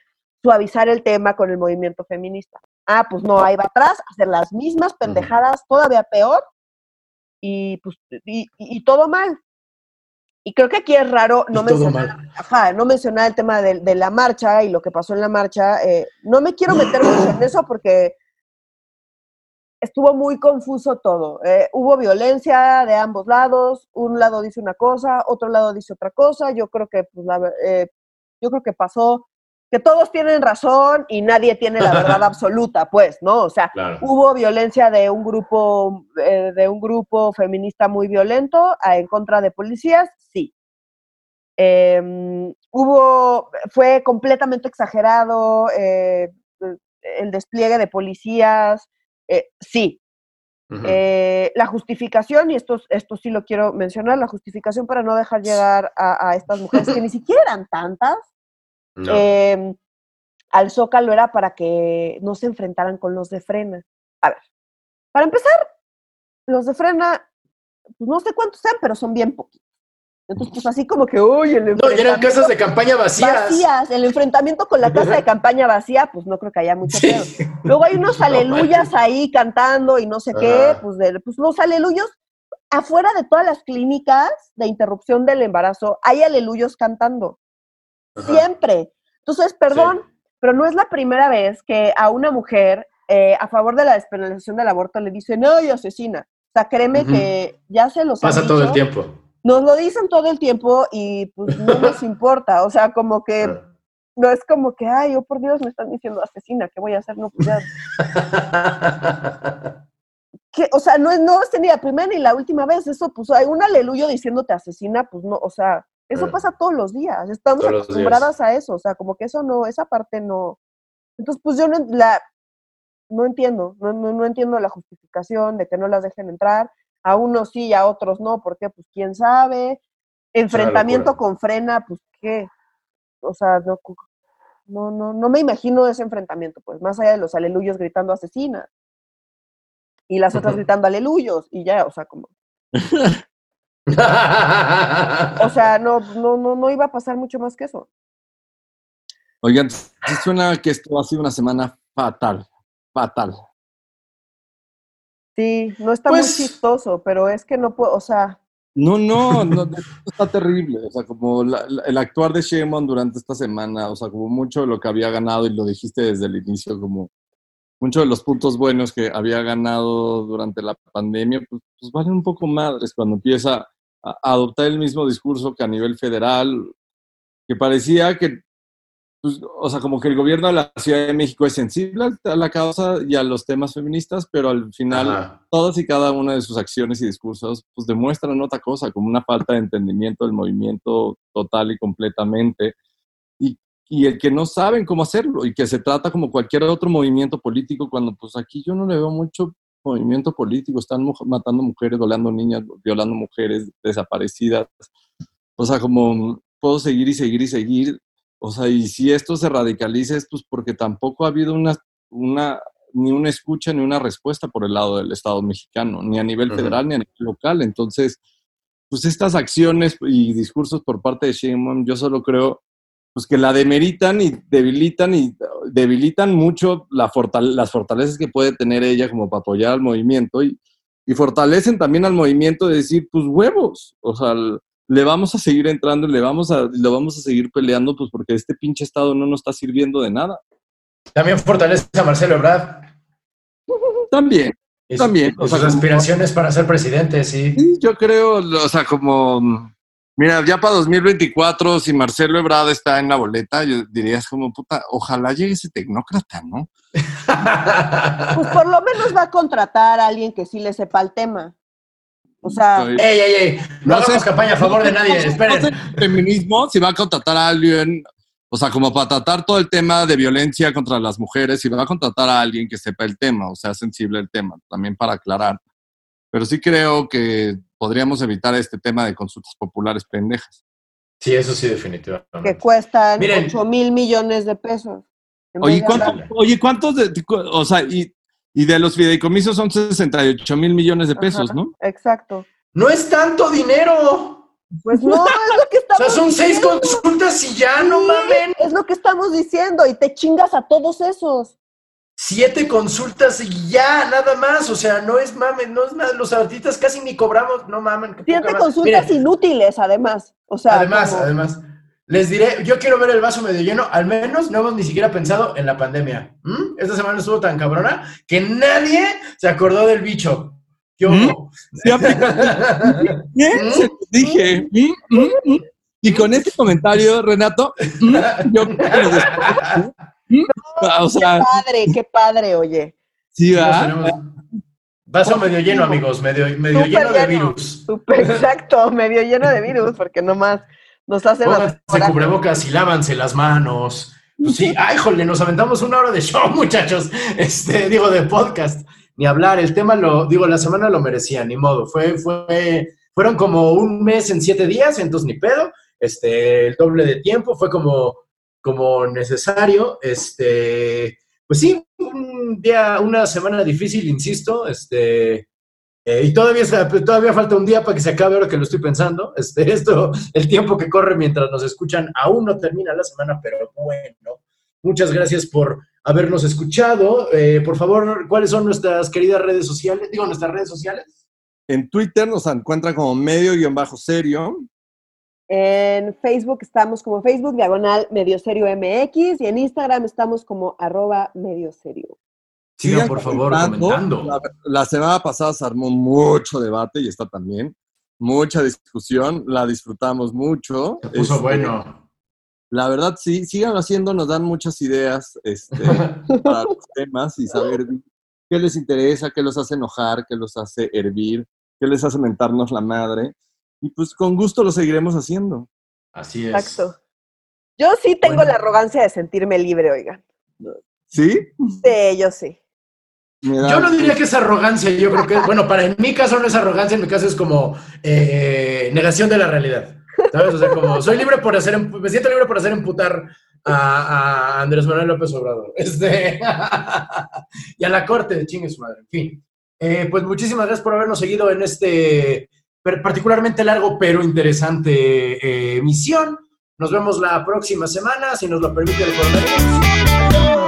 suavizar el tema con el movimiento feminista. Ah, pues no, ahí va atrás, hacer las mismas pendejadas, todavía peor, y pues, y, y- y todo mal. Y creo que aquí es raro no mencionar, ajá, no mencionar el tema de, de la marcha y lo que pasó en la marcha. eh, no me quiero meter mucho en eso porque estuvo muy confuso todo. Eh, hubo violencia de ambos lados, un lado dice una cosa, otro lado dice otra cosa. Yo creo que, pues, la eh, yo creo que pasó que todos tienen razón y nadie tiene la verdad (laughs) absoluta, pues, ¿no? O sea, Claro. hubo violencia de un grupo eh, de un grupo feminista muy violento a- en contra de policías, sí. Em, hubo fue completamente exagerado eh, el despliegue de policías, eh, sí. Eh, la justificación, y esto, esto sí lo quiero mencionar, la justificación para no dejar llegar a, a estas mujeres que ni siquiera eran tantas, No. eh, al Zócalo era para que no se enfrentaran con los de Frena. A ver, para empezar, los de Frena, pues no sé cuántos sean, pero son bien poquitos. Entonces, pues así como que, uy, el no, y eran enfrentamiento casas de campaña vacías. vacías, el enfrentamiento con la casa de campaña vacía, pues no creo que haya mucho Sí. pedo. Luego hay unos (laughs) No aleluyas ahí cantando y no sé qué, pues, de, pues los aleluyos, afuera de todas las clínicas de interrupción del embarazo, hay aleluyos cantando Ajá. siempre. Entonces, perdón, pero no es la primera vez que a una mujer eh, a favor de la despenalización del aborto le dicen, no, y asesina. O sea, créeme que ya se los han Pasa todo el tiempo. Nos lo dicen todo el tiempo y pues no (laughs) nos importa. O sea, como que no es como que, ay, oh por Dios, me están diciendo asesina, ¿qué voy a hacer? No, pues ya. (laughs) ¿Qué? O sea, no no es ni la primera ni la última vez. Eso, pues hay un aleluyo diciéndote asesina, pues no, o sea, eso pasa todos los días. Estamos Todos acostumbradas a eso. O sea, como que eso no, esa parte no. Entonces, pues yo no, la, no entiendo, no, no, no entiendo la justificación de que no las dejen entrar. A unos sí a otros no, ¿por qué? Pues quién sabe. Enfrentamiento con frena, pues qué. O sea, no, no, no, no me imagino ese enfrentamiento, pues, más allá de los aleluyos gritando asesina. Y las otras gritando aleluyos, y ya, o sea, como. (laughs) (laughs) O sea, no, no, no, no iba a pasar mucho más que eso. Oigan, sí suena que esto ha sido una semana fatal, fatal. Sí, no está Pues- muy chistoso, pero es que no puedo, o sea, No, no, no, (laughs) no, está terrible. O sea, como la- la- el actuar de Sheinbaum durante esta semana, o sea, como mucho de lo que había ganado, y lo dijiste desde el inicio, como muchos de los puntos buenos que había ganado durante la pandemia, pues, pues valen un poco madres cuando empieza a, adoptar el mismo discurso que a nivel federal, que parecía que, pues, o sea, como que el gobierno de la Ciudad de México es sensible a la causa y a los temas feministas, pero al final Ajá. todas y cada una de sus acciones y discursos pues demuestran otra cosa, como una falta de entendimiento del movimiento total y completamente, y, y el que no saben cómo hacerlo, y que se trata como cualquier otro movimiento político, cuando pues aquí yo no le veo mucho movimiento político, están matando mujeres, violando niñas, violando mujeres desaparecidas, o sea, como puedo seguir y seguir y seguir, o sea, y si esto se radicaliza es pues porque tampoco ha habido una, una ni una escucha ni una respuesta por el lado del Estado mexicano, ni a nivel federal ni a nivel local. Entonces, pues estas acciones y discursos por parte de Sheinbaum, yo solo creo pues que la demeritan y debilitan y debilitan mucho la fortale- las fortalezas que puede tener ella como para apoyar al movimiento y, y fortalecen también al movimiento de decir, pues huevos, o sea, le vamos a seguir entrando y le vamos a, lo vamos a seguir peleando, pues porque este pinche estado no nos está sirviendo de nada. También fortalece a Marcelo Ebrard. También, y También, y o sea, sus como- aspiraciones para ser presidente, sí. Sí, yo creo, o sea, como, mira, ya para 2024, si Marcelo Ebrard está en la boleta, yo dirías como, puta, ojalá llegue ese tecnócrata, ¿no? (laughs) pues por lo menos va a contratar a alguien que sí le sepa el tema. O sea, ¡Ey, ey, ey! No, No sé- hagamos campaña a favor de nadie, No esperen. el feminismo, si va a contratar a alguien, o sea, como para tratar todo el tema de violencia contra las mujeres, si va a contratar a alguien que sepa el tema, o sea, sensible el tema, también para aclarar. Pero sí creo que podríamos evitar este tema de consultas populares pendejas. Sí, eso sí, que definitivamente. cuestan Miren. 8 mil millones de pesos. Oye, ¿cuánto- oye, ¿cuántos de, o sea, y, y de los fideicomisos son 68 mil millones de pesos, Ajá, ¿no? Exacto. No es tanto dinero. Pues no, es lo que (laughs) O estamos sea, son seis diciendo. consultas y ya, no mamen. Es lo que estamos diciendo y te chingas a todos esos. Siete consultas y ya, nada más. O sea, no es mamen, no es nada. Los artistas casi ni cobramos, no mamen. qué Siete consultas inútiles, además. O sea, Además, como- además, les diré, yo quiero ver el vaso medio lleno, al menos no hemos ni siquiera pensado en la pandemia. ¿Mm? Esta semana estuvo tan cabrona que nadie se acordó del bicho. Yo, (laughs) ¿Mm? Sí, aplica- Bien, se los dije. Mm, mm, mm. Y con este comentario, Renato, mm, yo (laughs) o sea, padre, qué padre, oye. sí, tenemos- Vaso medio lleno, amigos, medio, medio lleno de virus. Súper exacto, medio lleno de virus, porque nomás nos hacen Pónganse coraje. cubrebocas y lávanse las manos. Pues sí, ay, jole, nos aventamos una hora de show, (laughs) muchachos. Este, digo, de podcast. Ni hablar, el tema lo, digo, la semana lo merecía, ni modo. Fue, fue, fueron como un mes en siete días, entonces ni pedo. Este, el doble de tiempo fue como, como necesario. Este, pues sí, un día, una semana difícil, insisto. Este, eh, y todavía, todavía falta un día para que se acabe ahora que lo estoy pensando. Este, (laughs) esto, el tiempo que corre mientras nos escuchan, aún no termina la semana, pero bueno. Muchas gracias por habernos escuchado. Eh, por favor, ¿cuáles son nuestras queridas redes sociales? Digo, nuestras redes sociales. En Twitter nos encuentran como medio-serio. En Facebook estamos como Facebook, diagonal medio serio MX, y en Instagram estamos como arroba medio serio. Sigan, por favor, comentando. La, la semana pasada se armó mucho debate y está también. Mucha discusión, la disfrutamos mucho. Se puso Este, bueno. La verdad, sí, sigan haciendo, nos dan muchas ideas este, (laughs) para los temas y saber qué les interesa, qué los hace enojar, qué los hace hervir, qué les hace mentarnos la madre. Y pues con gusto lo seguiremos haciendo. Así es. Exacto. Yo sí tengo Bueno. la arrogancia de sentirme libre, oigan. ¿Sí? Sí, yo sí. Yo no diría que es arrogancia, yo creo que, bueno, para en mi caso no es arrogancia, en mi caso es como eh, negación de la realidad. ¿Sabes? O sea, como soy libre por hacer, me siento libre por hacer emputar a, a Andrés Manuel López Obrador. (laughs) Este, y a la corte, chingue su madre. En fin. Eh, pues muchísimas gracias por habernos seguido en este particularmente largo pero interesante eh, emisión. Nos vemos la próxima semana, si nos lo permite el coronavirus.